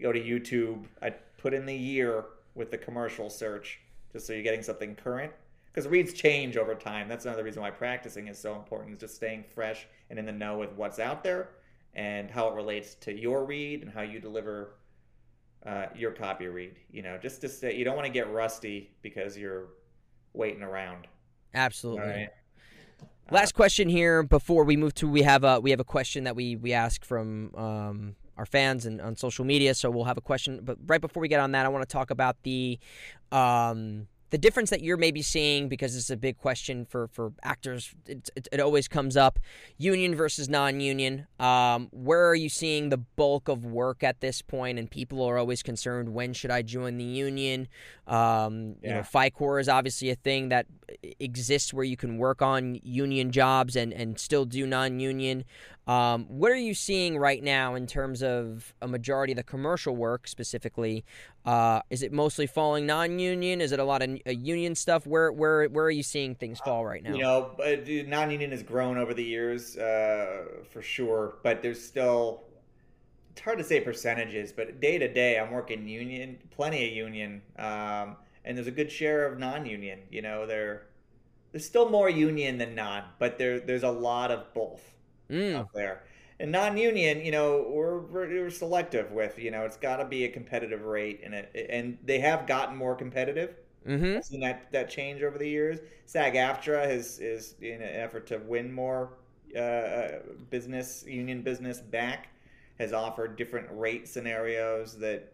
Speaker 3: Go to YouTube. I put in the year with the commercial search, just so you're getting something current. Because reads change over time. That's another reason why practicing is so important. Is just staying fresh and in the know with what's out there and how it relates to your read and how you deliver uh, your copy read. You know, just to say you don't want to get rusty because you're waiting around.
Speaker 1: Absolutely.
Speaker 3: Right.
Speaker 1: Last question here before we move to we have a we have a question that we we ask from um, our fans and on social media. So we'll have a question, but right before we get on that, I want to talk about the um, the difference that you're maybe seeing because it's a big question for for actors. It, it, it always comes up: union versus non-union. Um, where are you seeing the bulk of work at this point? And people are always concerned: when should I join the union? Um, You know,
Speaker 3: Yeah.
Speaker 1: Fi-Core is obviously a thing that exists where you can work on union jobs and, and still do non-union. Um, what are you seeing right now in terms of a majority of the commercial work specifically? Uh, is it mostly falling non-union? Is it a lot of uh, union stuff? Where where where are you seeing things fall right now?
Speaker 3: You know, non-union has grown over the years uh, for sure, but there's still it's hard to say percentages, but day to day, I'm working union, plenty of union, um, and there's a good share of non-union. You know, there there's still more union than non, but there there's a lot of both
Speaker 1: Mm,
Speaker 3: out there. And non-union, you know, we're, we're, selective with, you know, it's got to be a competitive rate, and it and they have gotten more competitive
Speaker 1: Mm-hmm.
Speaker 3: I've seen that that change over the years. SAG-AFTRA has is in an effort to win more uh, business union business back has offered different rate scenarios that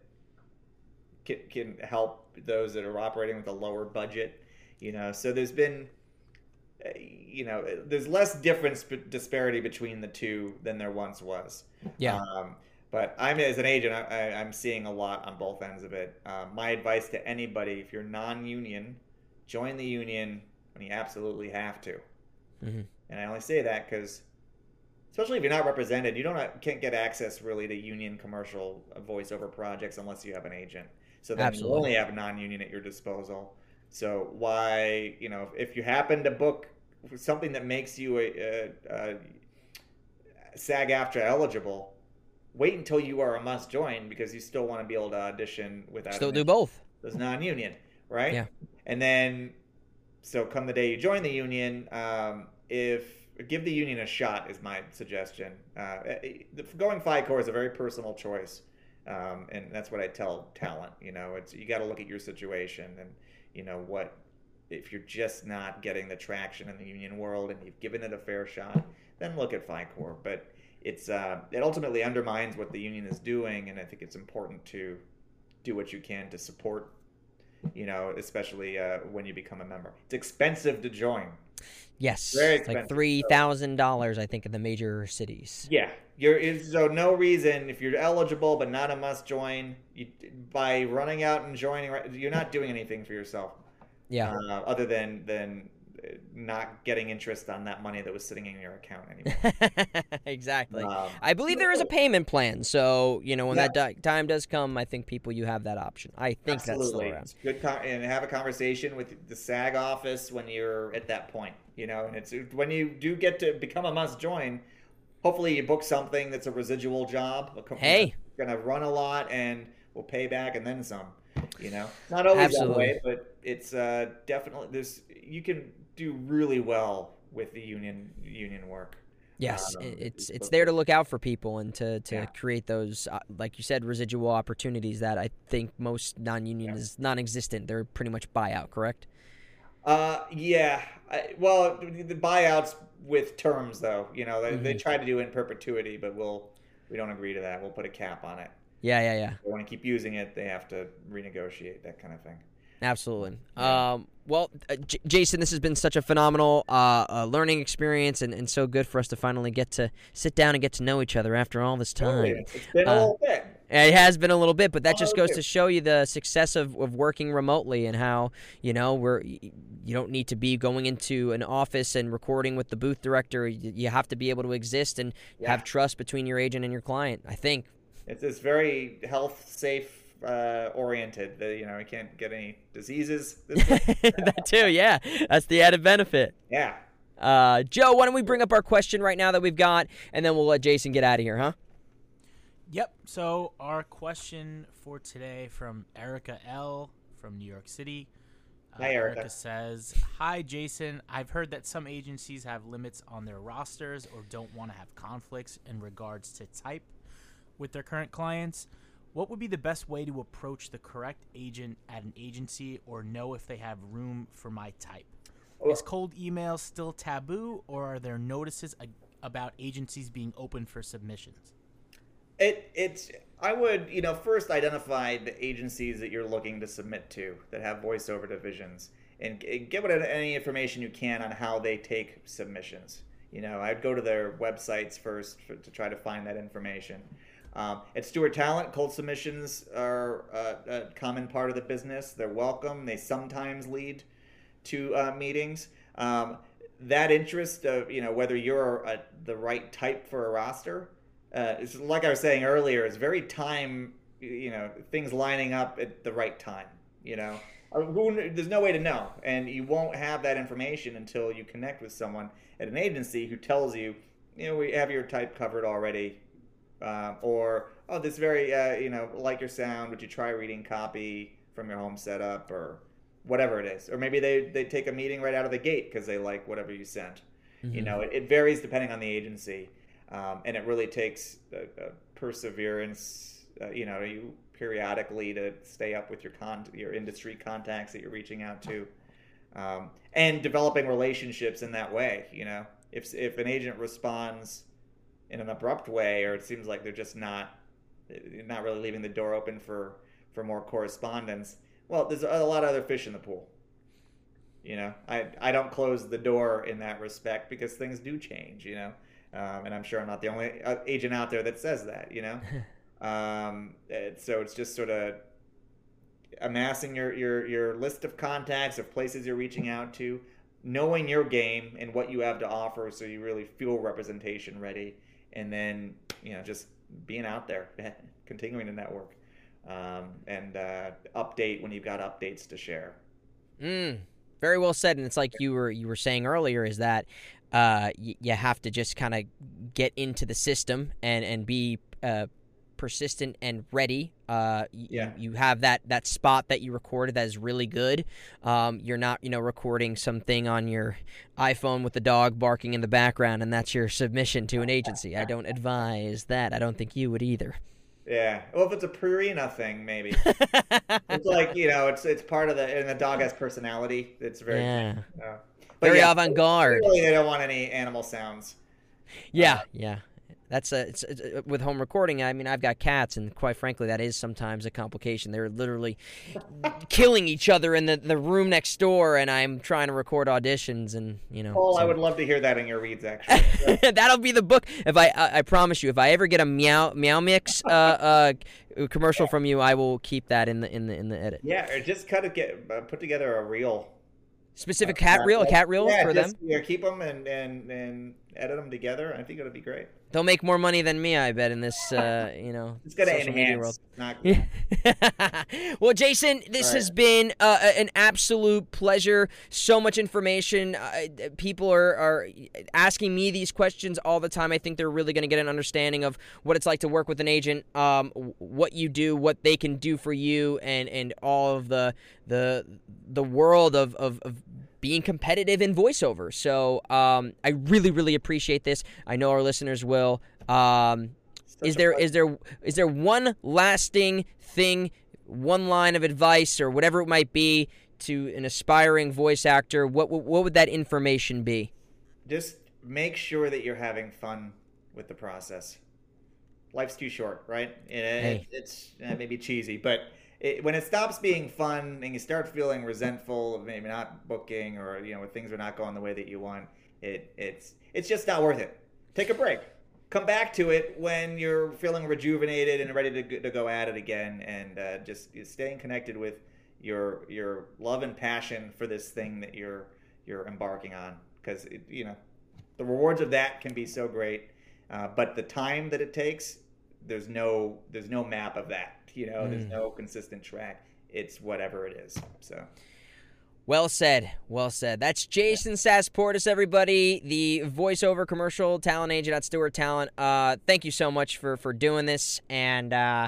Speaker 3: can, can help those that are operating with a lower budget. You know, so there's been uh, you know there's less difference disparity between the two than there once was.
Speaker 1: Yeah.
Speaker 3: Um, but I'm as an agent, I, I'm seeing a lot on both ends of it. Uh, my advice to anybody: if you're non-union, join the union when you absolutely have to.
Speaker 1: Mhm.
Speaker 3: And I only say that because, especially if you're not represented, you don't can't get access really to union commercial voiceover projects unless you have an agent. So then
Speaker 1: Absolutely.
Speaker 3: you only have non-union at your disposal. So why, you know, if you happen to book something that makes you a, a, a SAG-AFTRA eligible, wait until you are a must join because you still want to be able to audition without
Speaker 1: Still do both.
Speaker 3: as non-union, right?
Speaker 1: Yeah.
Speaker 3: And then, so come the day you join the union, um, if give the union a shot is my suggestion. Uh, the- going Fi-Core is a very personal choice, um, and that's what I tell talent. You know, it's you got to look at your situation and you know what if you're just not getting the traction in the union world and you've given it a fair shot, then look at Fi-Core. But it's uh, it ultimately undermines what the union is doing, and I think it's important to do what you can to support. You know, especially uh, when you become a member. It's expensive to join.
Speaker 1: Yes. Like three thousand dollars, I think, in the major cities.
Speaker 3: Yeah, you're so no reason if you're eligible but not a must join. You, by running out and joining, you're not doing anything for yourself.
Speaker 1: Yeah.
Speaker 3: uh, other than than not getting interest on that money that was sitting in your account anymore.
Speaker 1: exactly.
Speaker 3: Um,
Speaker 1: I believe there is a payment plan, so you know when
Speaker 3: Yeah.
Speaker 1: that di- time does come, I think people you have that option. I think that's still
Speaker 3: Absolutely.
Speaker 1: around.
Speaker 3: Good con- and have a conversation with the SAG office when you're at that point. You know, and it's when you do get to become a must join. Hopefully, you book something that's a residual job. a company
Speaker 1: Hey.
Speaker 3: that's gonna run a lot and will pay back and then some. You know, not always
Speaker 1: Absolutely.
Speaker 3: that way, but it's uh, definitely this. You can do really well with the union union work.
Speaker 1: Yes,
Speaker 3: Um,
Speaker 1: it's
Speaker 3: it's
Speaker 1: there to look out for people and to, to
Speaker 3: Yeah.
Speaker 1: create those, uh, like you said, residual opportunities that I think most non-union
Speaker 3: Yeah.
Speaker 1: is non-existent. They're pretty much buyout, correct?
Speaker 3: Uh, yeah. I, well, the buyouts with terms, though, you know, they, they
Speaker 1: Mhm.
Speaker 3: try to do it in perpetuity, but we'll we don't agree to that. We'll put a cap on it.
Speaker 1: Yeah, yeah, yeah.
Speaker 3: If they want to keep using it, they have to renegotiate that kind of thing.
Speaker 1: Absolutely.
Speaker 3: Yeah.
Speaker 1: Um, well, uh, J- Jason, this has been such a phenomenal uh, uh, learning experience and, and so good for us to finally get to sit down and get to know each other after all this time.
Speaker 3: It's it's been a
Speaker 1: Uh,
Speaker 3: little bit.
Speaker 1: It has been a little bit, but that just goes to show you the success of, of working remotely and how you know we're you don't need to be going into an office and recording with the booth director. You, you have to be able to exist and
Speaker 3: Yeah.
Speaker 1: have trust between your agent and your client. I think.
Speaker 3: It's this very health safe uh, oriented. The, you know, you can't get any diseases. This
Speaker 1: that too, yeah. That's the added benefit.
Speaker 3: yeah.
Speaker 1: Uh, Joe, why don't we bring up our question right now that we've got, and then we'll let Jason get out of here, huh?
Speaker 2: Yep. So our question for today from Erica L from New York City. Uh,
Speaker 3: Hi, Erica.
Speaker 2: says, "Hi, Jason. I've heard that some agencies have limits on their rosters or don't want to have conflicts in regards to type with their current clients. What would be the best way to approach the correct agent at an agency or know if they have room for my type? Is cold email still taboo, or are there notices about agencies being open for submissions?"
Speaker 3: It it's I would you know first identify the agencies that you're looking to submit to that have voiceover divisions and get what any information you can on how they take submissions. You know, I'd go to their websites first for, to try to find that information. Um, at Stewart Talent, cold submissions are uh, a common part of the business. They're welcome. They sometimes lead to uh, meetings. Um, that interest of you know whether you're a, the right type for a roster uh, it's like I was saying earlier, it's very time, you know, things lining up at the right time. You know, Uh, who, there's no way to know, and you won't have that information until you connect with someone at an agency who tells you, you know, we have your type covered already, um, or oh, this very, uh, you know, like your sound. Would you try reading copy from your home setup or whatever it is? Or maybe they they take a meeting right out of the gate because they like whatever you sent. You
Speaker 1: Mhm.
Speaker 3: know, it, it varies depending on the agency, um, and it really takes a, a perseverance uh, you know, you periodically to stay up with your con your industry contacts that you're reaching out to, um, and developing relationships in that way. You know, if if an agent responds in an abrupt way, or it seems like they're just not not really leaving the door open for for more correspondence, well, there's a lot of other fish in the pool. You know, I I don't close the door in that respect because things do change. You know, um, and I'm sure I'm not the only uh, agent out there that says that. You know, um, so it's just sort of amassing your, your your list of contacts of places you're reaching out to, knowing your game and what you have to offer, so you really feel representation ready, and then you know just being out there, continuing to network, um, and uh, update when you've got updates to share.
Speaker 1: Mm, very well said. And it's like you were you were saying earlier is that uh, y- you have to just kind of get into the system and and be uh, persistent and ready. Uh,
Speaker 3: Yeah.
Speaker 1: you, you have that that spot that you recorded that is really good. Um, you're not you know recording something on your iPhone with the dog barking in the background, and that's your submission to an agency. I don't advise that. I don't think you would either.
Speaker 3: Yeah. Well, if it's a Purina thing, maybe it's like you know, it's it's part of the and the dog has personality. It's very
Speaker 1: yeah,
Speaker 3: uh, but
Speaker 1: very
Speaker 3: yeah,
Speaker 1: avant garde.
Speaker 3: Really, they don't want any animal sounds.
Speaker 1: Yeah, yeah. That's a it's, it's, uh, with home recording. I mean, I've got cats, and quite frankly, that is sometimes a complication. They're literally killing each other in the, the room next door, and I'm trying to record auditions, and you know.
Speaker 3: Paul, I would love to hear that in your reads. Actually,
Speaker 1: That'll be the book. If I, I, I promise you, if I ever get a meow meow mix uh, uh, commercial from you, I will keep that in the in the in the edit.
Speaker 3: yeah, or just kind of get uh, put together a reel.
Speaker 1: Specific cat reel, a cat reel
Speaker 3: yeah,
Speaker 1: for
Speaker 3: just,
Speaker 1: them.
Speaker 3: Yeah, keep them and and and edit them together. I think it'll be great.
Speaker 1: They'll make more money than me, I bet, in this uh, you know
Speaker 3: It's gonna
Speaker 1: social media world.
Speaker 3: enhance.
Speaker 1: Well, Jason, this
Speaker 3: right.
Speaker 1: has been uh, an absolute pleasure. So much information. Uh, people are, are asking me these questions all the time. I think they're really going to get an understanding of what it's like to work with an agent, um, what you do, what they can do for you, and, and all of the the the world of, of, of being competitive in voiceover. So um, I really, really appreciate this. I know our listeners will. Um, is there is there is there one lasting thing one line of advice or whatever it might be to an aspiring voice actor what what, would that information be
Speaker 3: just make sure that you're having fun with the process. Life's too short, right? It-
Speaker 1: Hey.
Speaker 3: It's uh, maybe cheesy, but it, when it stops being fun and you start feeling resentful of maybe not booking or you know things are not going the way that you want, it it's it's just not worth it. Take a break. Come back to it when you're feeling rejuvenated and ready to, to go at it again, and uh, just staying connected with your your love and passion for this thing that you're you're embarking on because you know the rewards of that can be so great uh, but the time that it takes there's no there's no map of that you know there's
Speaker 1: Mm.
Speaker 3: no consistent track it's whatever it is so
Speaker 1: well said well said that's jason sasportas everybody the voiceover commercial talent agent at stewart talent uh, thank you so much for for doing this and uh,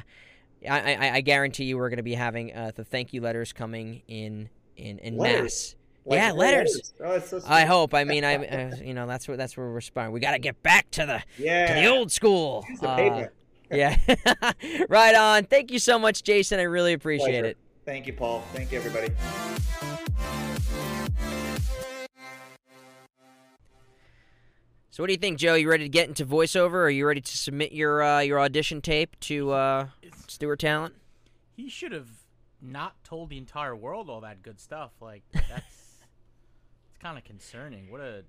Speaker 1: I, I, I guarantee you we're going to be having uh, the thank you letters coming in in, in
Speaker 3: Letters?
Speaker 1: mass
Speaker 3: Like,
Speaker 1: yeah
Speaker 3: no
Speaker 1: letters
Speaker 3: oh, so
Speaker 1: I hope. I mean, I, uh, you know, that's where that's where we're aspiring. We got to get back to the
Speaker 3: yeah
Speaker 1: to the old school.
Speaker 3: Use the
Speaker 1: Uh,
Speaker 3: paper.
Speaker 1: Yeah, right on. Thank you so much, Jason. I really appreciate
Speaker 3: Pleasure.
Speaker 1: it.
Speaker 3: thank you paul thank you everybody
Speaker 1: So, what do you think, Joe? You ready to get into voiceover? Are you ready to submit your uh, your audition tape to uh,
Speaker 2: It's-
Speaker 1: Stewart Talent?
Speaker 2: He should have not told the entire world all that good stuff. Like that's it's kind of concerning. What a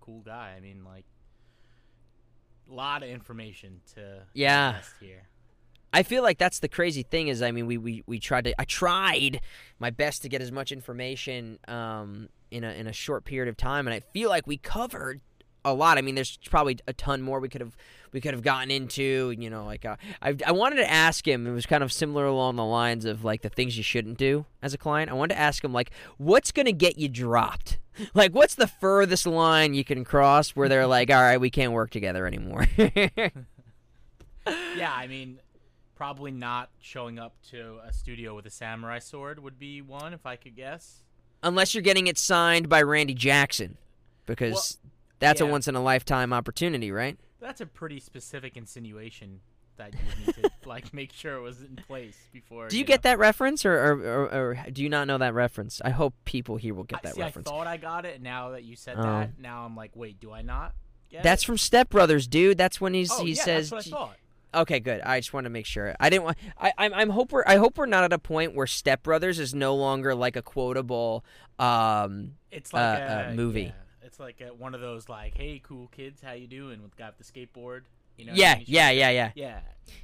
Speaker 2: cool guy. I mean, like a lot of information to
Speaker 1: Yeah.
Speaker 2: here.
Speaker 1: I feel like that's the crazy thing is I mean we, we, we tried to I tried my best to get as much information um, in a in a short period of time and I feel like we covered a lot. I mean there's probably a ton more we could have we could have gotten into, you know, like uh, I I wanted to ask him it was kind of similar along the lines of like the things you shouldn't do as a client. I wanted to ask him like what's going to get you dropped? Like what's the furthest line you can cross where they're like, "All right, we can't work together anymore."
Speaker 2: Yeah, I mean, probably not showing up to a studio with a samurai sword would be one if I could guess.
Speaker 1: unless you're getting it signed by Randy Jackson, because
Speaker 2: Well,
Speaker 1: that's a once in a lifetime opportunity, right?
Speaker 2: That's a pretty specific insinuation. that you need to like make sure it was in place before.
Speaker 1: Do you
Speaker 2: know.
Speaker 1: get that reference, or, or, or, or do you not know that reference? I hope people here will get
Speaker 2: I,
Speaker 1: that
Speaker 2: see,
Speaker 1: reference.
Speaker 2: I thought I got it. Now that you said
Speaker 1: Oh.
Speaker 2: that, now I'm like, wait, do I not? Get
Speaker 1: That's
Speaker 2: it?
Speaker 1: from Step Brothers, dude. That's when he's
Speaker 2: oh,
Speaker 1: he
Speaker 2: yeah,
Speaker 1: says.
Speaker 2: That's what I thought.
Speaker 1: Okay, good. I just want to make sure. I didn't want. I I'm, I'm hope we're I hope we're not at a point where Step Brothers is no longer like a quotable. Um.
Speaker 2: It's like
Speaker 1: uh,
Speaker 2: a
Speaker 1: uh, movie.
Speaker 2: yeah, it's like a, one of those like, hey, cool kids, how you doing? With the the skateboard. You know. I
Speaker 1: Yeah,
Speaker 2: mean?
Speaker 1: Yeah, yeah, yeah.
Speaker 2: Yeah,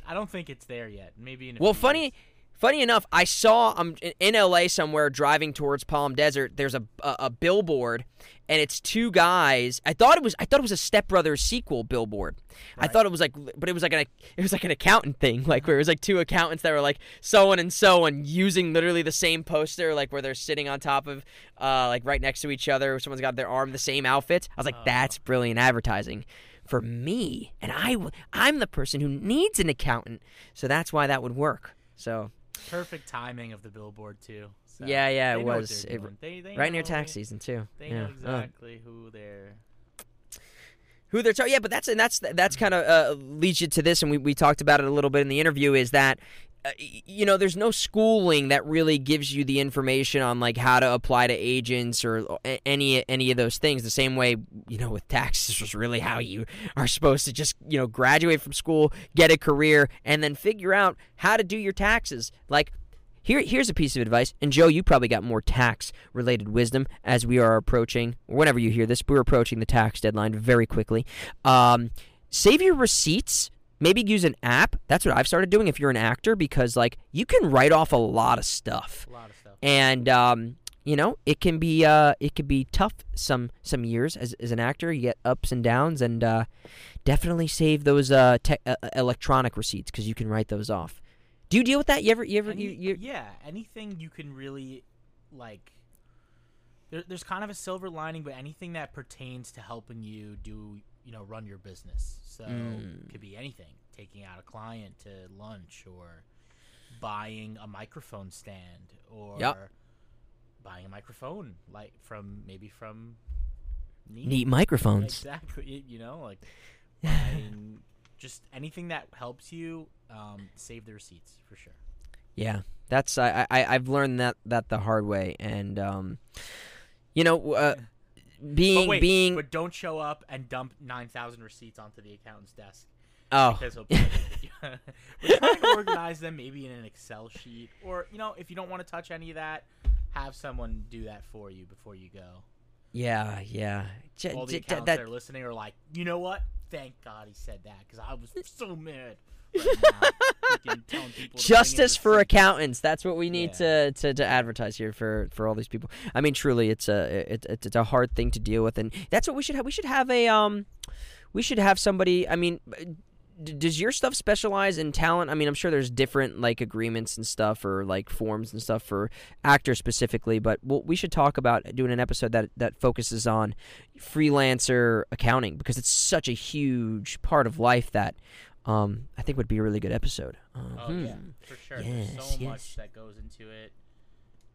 Speaker 2: I don't think it's there yet. Maybe in. A
Speaker 1: Well, funny. Funny enough, I saw I'm in LA somewhere driving towards Palm Desert. There's a, a a billboard, and it's two guys. I thought it was I thought it was a Step Brothers sequel billboard. I thought it was like, but it was like an it was like an accountant thing, like where it was like two accountants that were like so on and so on using literally the same poster, like where they're sitting on top of, uh, like right next to each other. Someone's got their arm the same outfit. I was like,
Speaker 2: Oh.
Speaker 1: that's brilliant advertising. For me, and I I'm the person who needs an accountant, so that's why that would work. So
Speaker 2: perfect timing of the billboard too. So
Speaker 1: Yeah, yeah,
Speaker 2: they
Speaker 1: it was. It-
Speaker 2: They, they
Speaker 1: right near tax season too.
Speaker 2: They
Speaker 1: yeah.
Speaker 2: know
Speaker 1: Oh.
Speaker 2: exactly who they're.
Speaker 1: who they're talking. Yeah, but that's and that's that's kind of uh, leads you to this, and we we talked about it a little bit in the interview. Is that uh, you know there's no schooling that really gives you the information on like how to apply to agents or any any of those things. The same way you know with taxes was really how you are supposed to just you know graduate from school, get a career, and then figure out how to do your taxes. Like here, here's a piece of advice. And Joe, you probably got more tax related wisdom as we are approaching, whenever you hear this, we're approaching the tax deadline very quickly. Um, save your receipts. Maybe use an app. That's what I've started doing if you're an actor because, like, you can write off a lot of stuff.
Speaker 2: A lot of stuff.
Speaker 1: And, um, you know, it can be uh, it can be tough some some years as, as an actor. You get ups and downs, and uh, definitely save those uh, te- uh, electronic receipts because you can write those off. Do you deal with that? You ever you ever
Speaker 2: Any-
Speaker 1: you, you
Speaker 2: yeah, anything you can really like. There, there's kind of a silver lining, but anything that pertains to helping you do, you know, run your business. So
Speaker 1: Mm.
Speaker 2: it could be anything: taking out a client to lunch, or buying a microphone stand, or
Speaker 1: Yep.
Speaker 2: buying a microphone, like from maybe from Neat.
Speaker 1: neat microphones?
Speaker 2: Exactly. You know, like buying just anything that helps you um, save the receipts for sure.
Speaker 1: Yeah, that's I, I I've learned that that the hard way, and um, you know, uh, being
Speaker 2: but wait,
Speaker 1: being
Speaker 2: but don't show up and dump nine thousand receipts onto the accountant's desk
Speaker 1: oh
Speaker 2: because he'll We're trying to organize them maybe in an Excel sheet, or you know, if you don't want to touch any of that, have someone do that for you before you go.
Speaker 1: yeah yeah J-
Speaker 2: All the
Speaker 1: j-
Speaker 2: accountants
Speaker 1: that,
Speaker 2: that are listening are like, you know what? Thank God he said that because I was so mad. Right telling people to bring in
Speaker 1: justice for
Speaker 2: receipts.
Speaker 1: accountants. That's what we need
Speaker 2: Yeah.
Speaker 1: to, to, to advertise here for, for all these people. I mean, truly, it's a it, it's it's a hard thing to deal with, and that's what we should have. We should have a um, we should have somebody. I mean. Does your stuff specialize in talent? I mean, I'm sure there's different like agreements and stuff, or like forms and stuff for actors specifically. But we'll, we should talk about doing an episode that that focuses on freelancer accounting because it's such a huge part of life that um, I think would be a really good episode. Uh,
Speaker 2: Oh yeah,
Speaker 1: hmm.
Speaker 2: for sure.
Speaker 1: Yes,
Speaker 2: There's so
Speaker 1: yes.
Speaker 2: much that goes into it.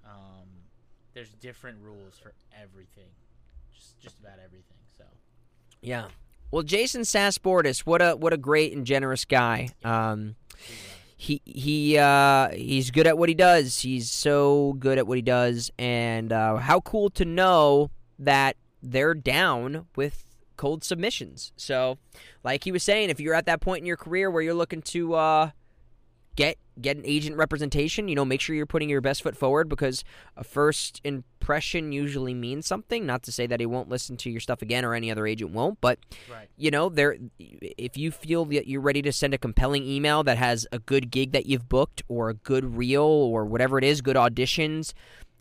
Speaker 2: Um, there's different rules for everything, just just about everything. So
Speaker 1: Yeah. Well, Jason Sasportas, what a what a great and generous guy. Um, he he uh, he's good at what he does. He's so good at what he does, and uh, how cool to know that they're down with cold submissions. So, like he was saying, if you're at that point in your career where you're looking to uh, get get an agent representation, you know, make sure you're putting your best foot forward because a first impression usually means something. Not to say that he won't listen to your stuff again or any other agent won't, but
Speaker 2: right,
Speaker 1: you know, there if you feel that you're ready to send a compelling email that has a good gig that you've booked or a good reel or whatever it is, good auditions,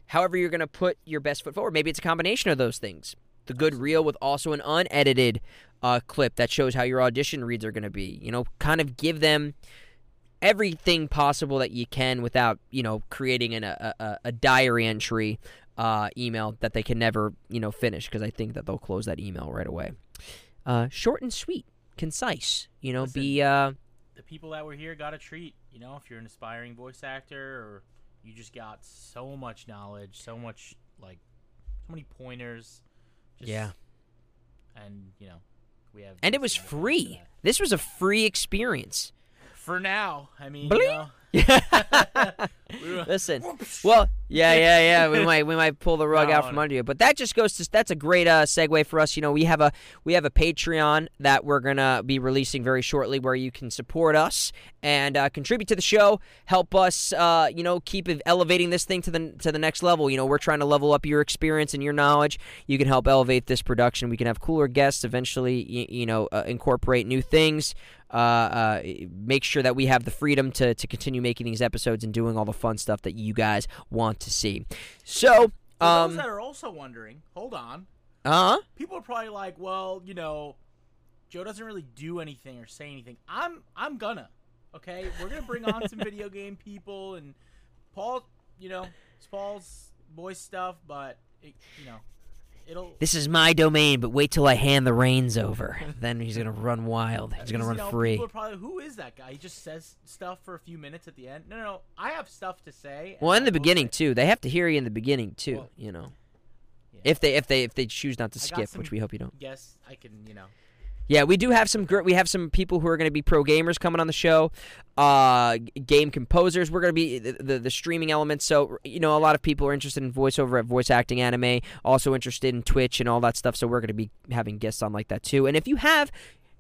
Speaker 1: however you're going to put your best foot forward. Maybe it's a combination of those things. The good reel with also an unedited uh, clip that shows how your audition reads are going to be. You know, kind of give them everything possible that you can without you know creating an, a, a, a diary entry uh, email that they can never you know finish because I think that they'll close that email right away. Uh, short and sweet, concise. You know,
Speaker 2: Listen.
Speaker 1: be uh,
Speaker 2: the people that were here got a treat. You know, if you're an aspiring voice actor or you just got so much knowledge, so much like so many pointers. Just,
Speaker 1: Yeah.
Speaker 2: and you know, we have
Speaker 1: and it was free.
Speaker 2: Uh,
Speaker 1: this was a free experience.
Speaker 2: For now, I mean, you know,
Speaker 1: Listen, well, yeah, yeah, yeah. We might we might pull the rug out from under you, but that just goes to that's a great uh, segue for us. You know, we have a we have a Patreon that we're gonna be releasing very shortly, where you can support us and uh, contribute to the show, help us, uh, you know, keep elevating this thing to the to the next level. You know, we're trying to level up your experience and your knowledge. You can help elevate this production. We can have cooler guests eventually. You, you know, uh, incorporate new things. Uh, uh, make sure that we have the freedom to, to continue making these episodes and doing all the fun stuff that you guys want to see. So,
Speaker 2: For those
Speaker 1: um,
Speaker 2: that are also wondering, hold on.
Speaker 1: uh, huh.
Speaker 2: People are probably like, well, you know, Joe doesn't really do anything or say anything. I'm I'm gonna. Okay, we're gonna bring on some video game people and Paul. You know, it's Paul's voice stuff, but it, you know, it'll.
Speaker 1: this is my domain, but wait till I hand the reins over. then he's gonna run wild. He's gonna run
Speaker 2: you know,
Speaker 1: free.
Speaker 2: Probably, who is that guy? He just says stuff for a few minutes at the end. No, no, no. I have stuff to say.
Speaker 1: Well, in the beginning too. They have to hear you in the beginning too.
Speaker 2: Well,
Speaker 1: you know,
Speaker 2: yeah.
Speaker 1: if they if they if they choose not to
Speaker 2: I
Speaker 1: skip,
Speaker 2: some-
Speaker 1: which we hope you don't.
Speaker 2: Yes, I can. You know.
Speaker 1: Yeah, we do have some. gr- We have some people who are going to be pro gamers coming on the show. Uh, game composers. We're going to be the, the the streaming elements. So you know, a lot of people are interested in voiceover at voice acting anime. Also interested in Twitch and all that stuff. So we're going to be having guests on like that too. And if you have.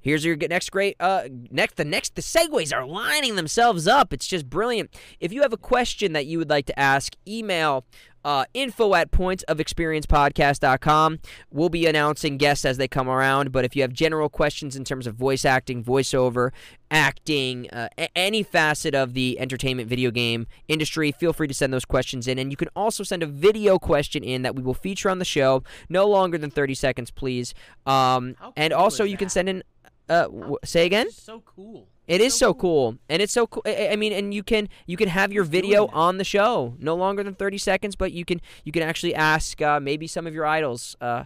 Speaker 1: Here's your next great uh next the next the segues are lining themselves up. It's just brilliant. If you have a question that you would like to ask, email uh, info at pointsofexperiencepodcast.com. We'll be announcing guests as they come around, but if you have general questions in terms of voice acting, voiceover, acting, uh, a- any facet of the entertainment video game industry, feel free to send those questions in. And you can also send a video question in that we will feature on the show, no longer than 30 seconds, please. Um,
Speaker 2: How
Speaker 1: and also, you can send in. Uh, w- say again.
Speaker 2: So cool.
Speaker 1: It is so cool, and it's so cool. I mean, and you can you can have your video on the show, no longer than thirty seconds, but you can you can actually ask uh, maybe some of your idols, uh,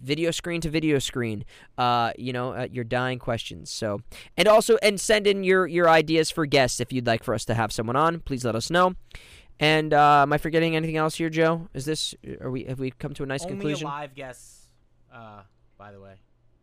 Speaker 1: video screen to video screen, uh, you know, uh, your dying questions. So, and also and send in your your ideas for guests if you'd like for us to have someone on. Please let us know. And uh, am I forgetting anything else here, Joe? Is this are we have we come to a nice
Speaker 2: Only
Speaker 1: conclusion?
Speaker 2: live guests. Uh, by the way,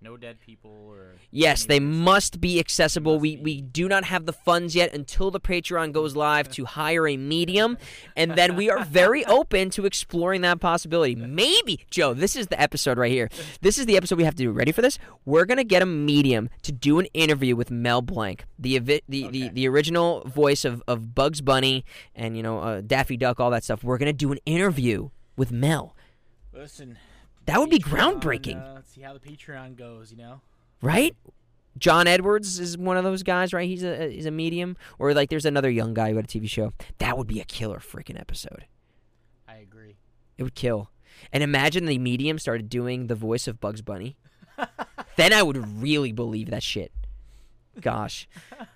Speaker 2: no dead people or.
Speaker 1: Yes, they must be accessible.
Speaker 2: Must
Speaker 1: we
Speaker 2: be.
Speaker 1: we do not have the funds yet until the Patreon goes live to hire a medium, and then we are very open to exploring that possibility. Maybe, Joe, this is the episode right here. This is the episode we have to do. Ready for this? We're gonna get a medium to do an interview with Mel Blanc, the the, the,
Speaker 2: Okay.
Speaker 1: the original voice of, of Bugs Bunny and you know uh, Daffy Duck, all that stuff. We're gonna do an interview with Mel.
Speaker 2: Listen.
Speaker 1: That would be
Speaker 2: Patreon,
Speaker 1: groundbreaking.
Speaker 2: Uh, let's see how the Patreon goes. You know.
Speaker 1: right? John Edwards is one of those guys, right? He's a he's a medium, or like there's another young guy who had a TV show. That would be a killer freaking episode.
Speaker 2: I agree.
Speaker 1: It would kill. And imagine the medium started doing the voice of Bugs Bunny. then I would really believe that shit. Gosh.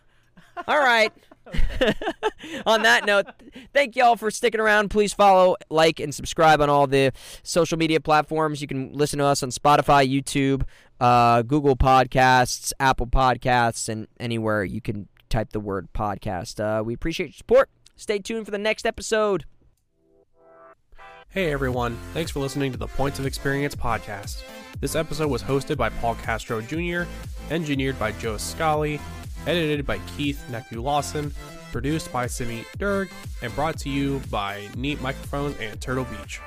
Speaker 1: All right. on that note, thank y'all for sticking around. Please follow, like, and subscribe on all the social media platforms. You can listen to us on Spotify, YouTube, uh, Google Podcasts, Apple Podcasts, and anywhere you can type the word podcast. Uh, we appreciate your support. Stay tuned for the next episode.
Speaker 4: Hey everyone, thanks for listening to the Points of Experience podcast. This episode was hosted by Paul Castro Jr., engineered by Joe Scali, edited by Keith Neku Lawson, produced by Simi Derg, and brought to you by Neat Microphones and Turtle Beach.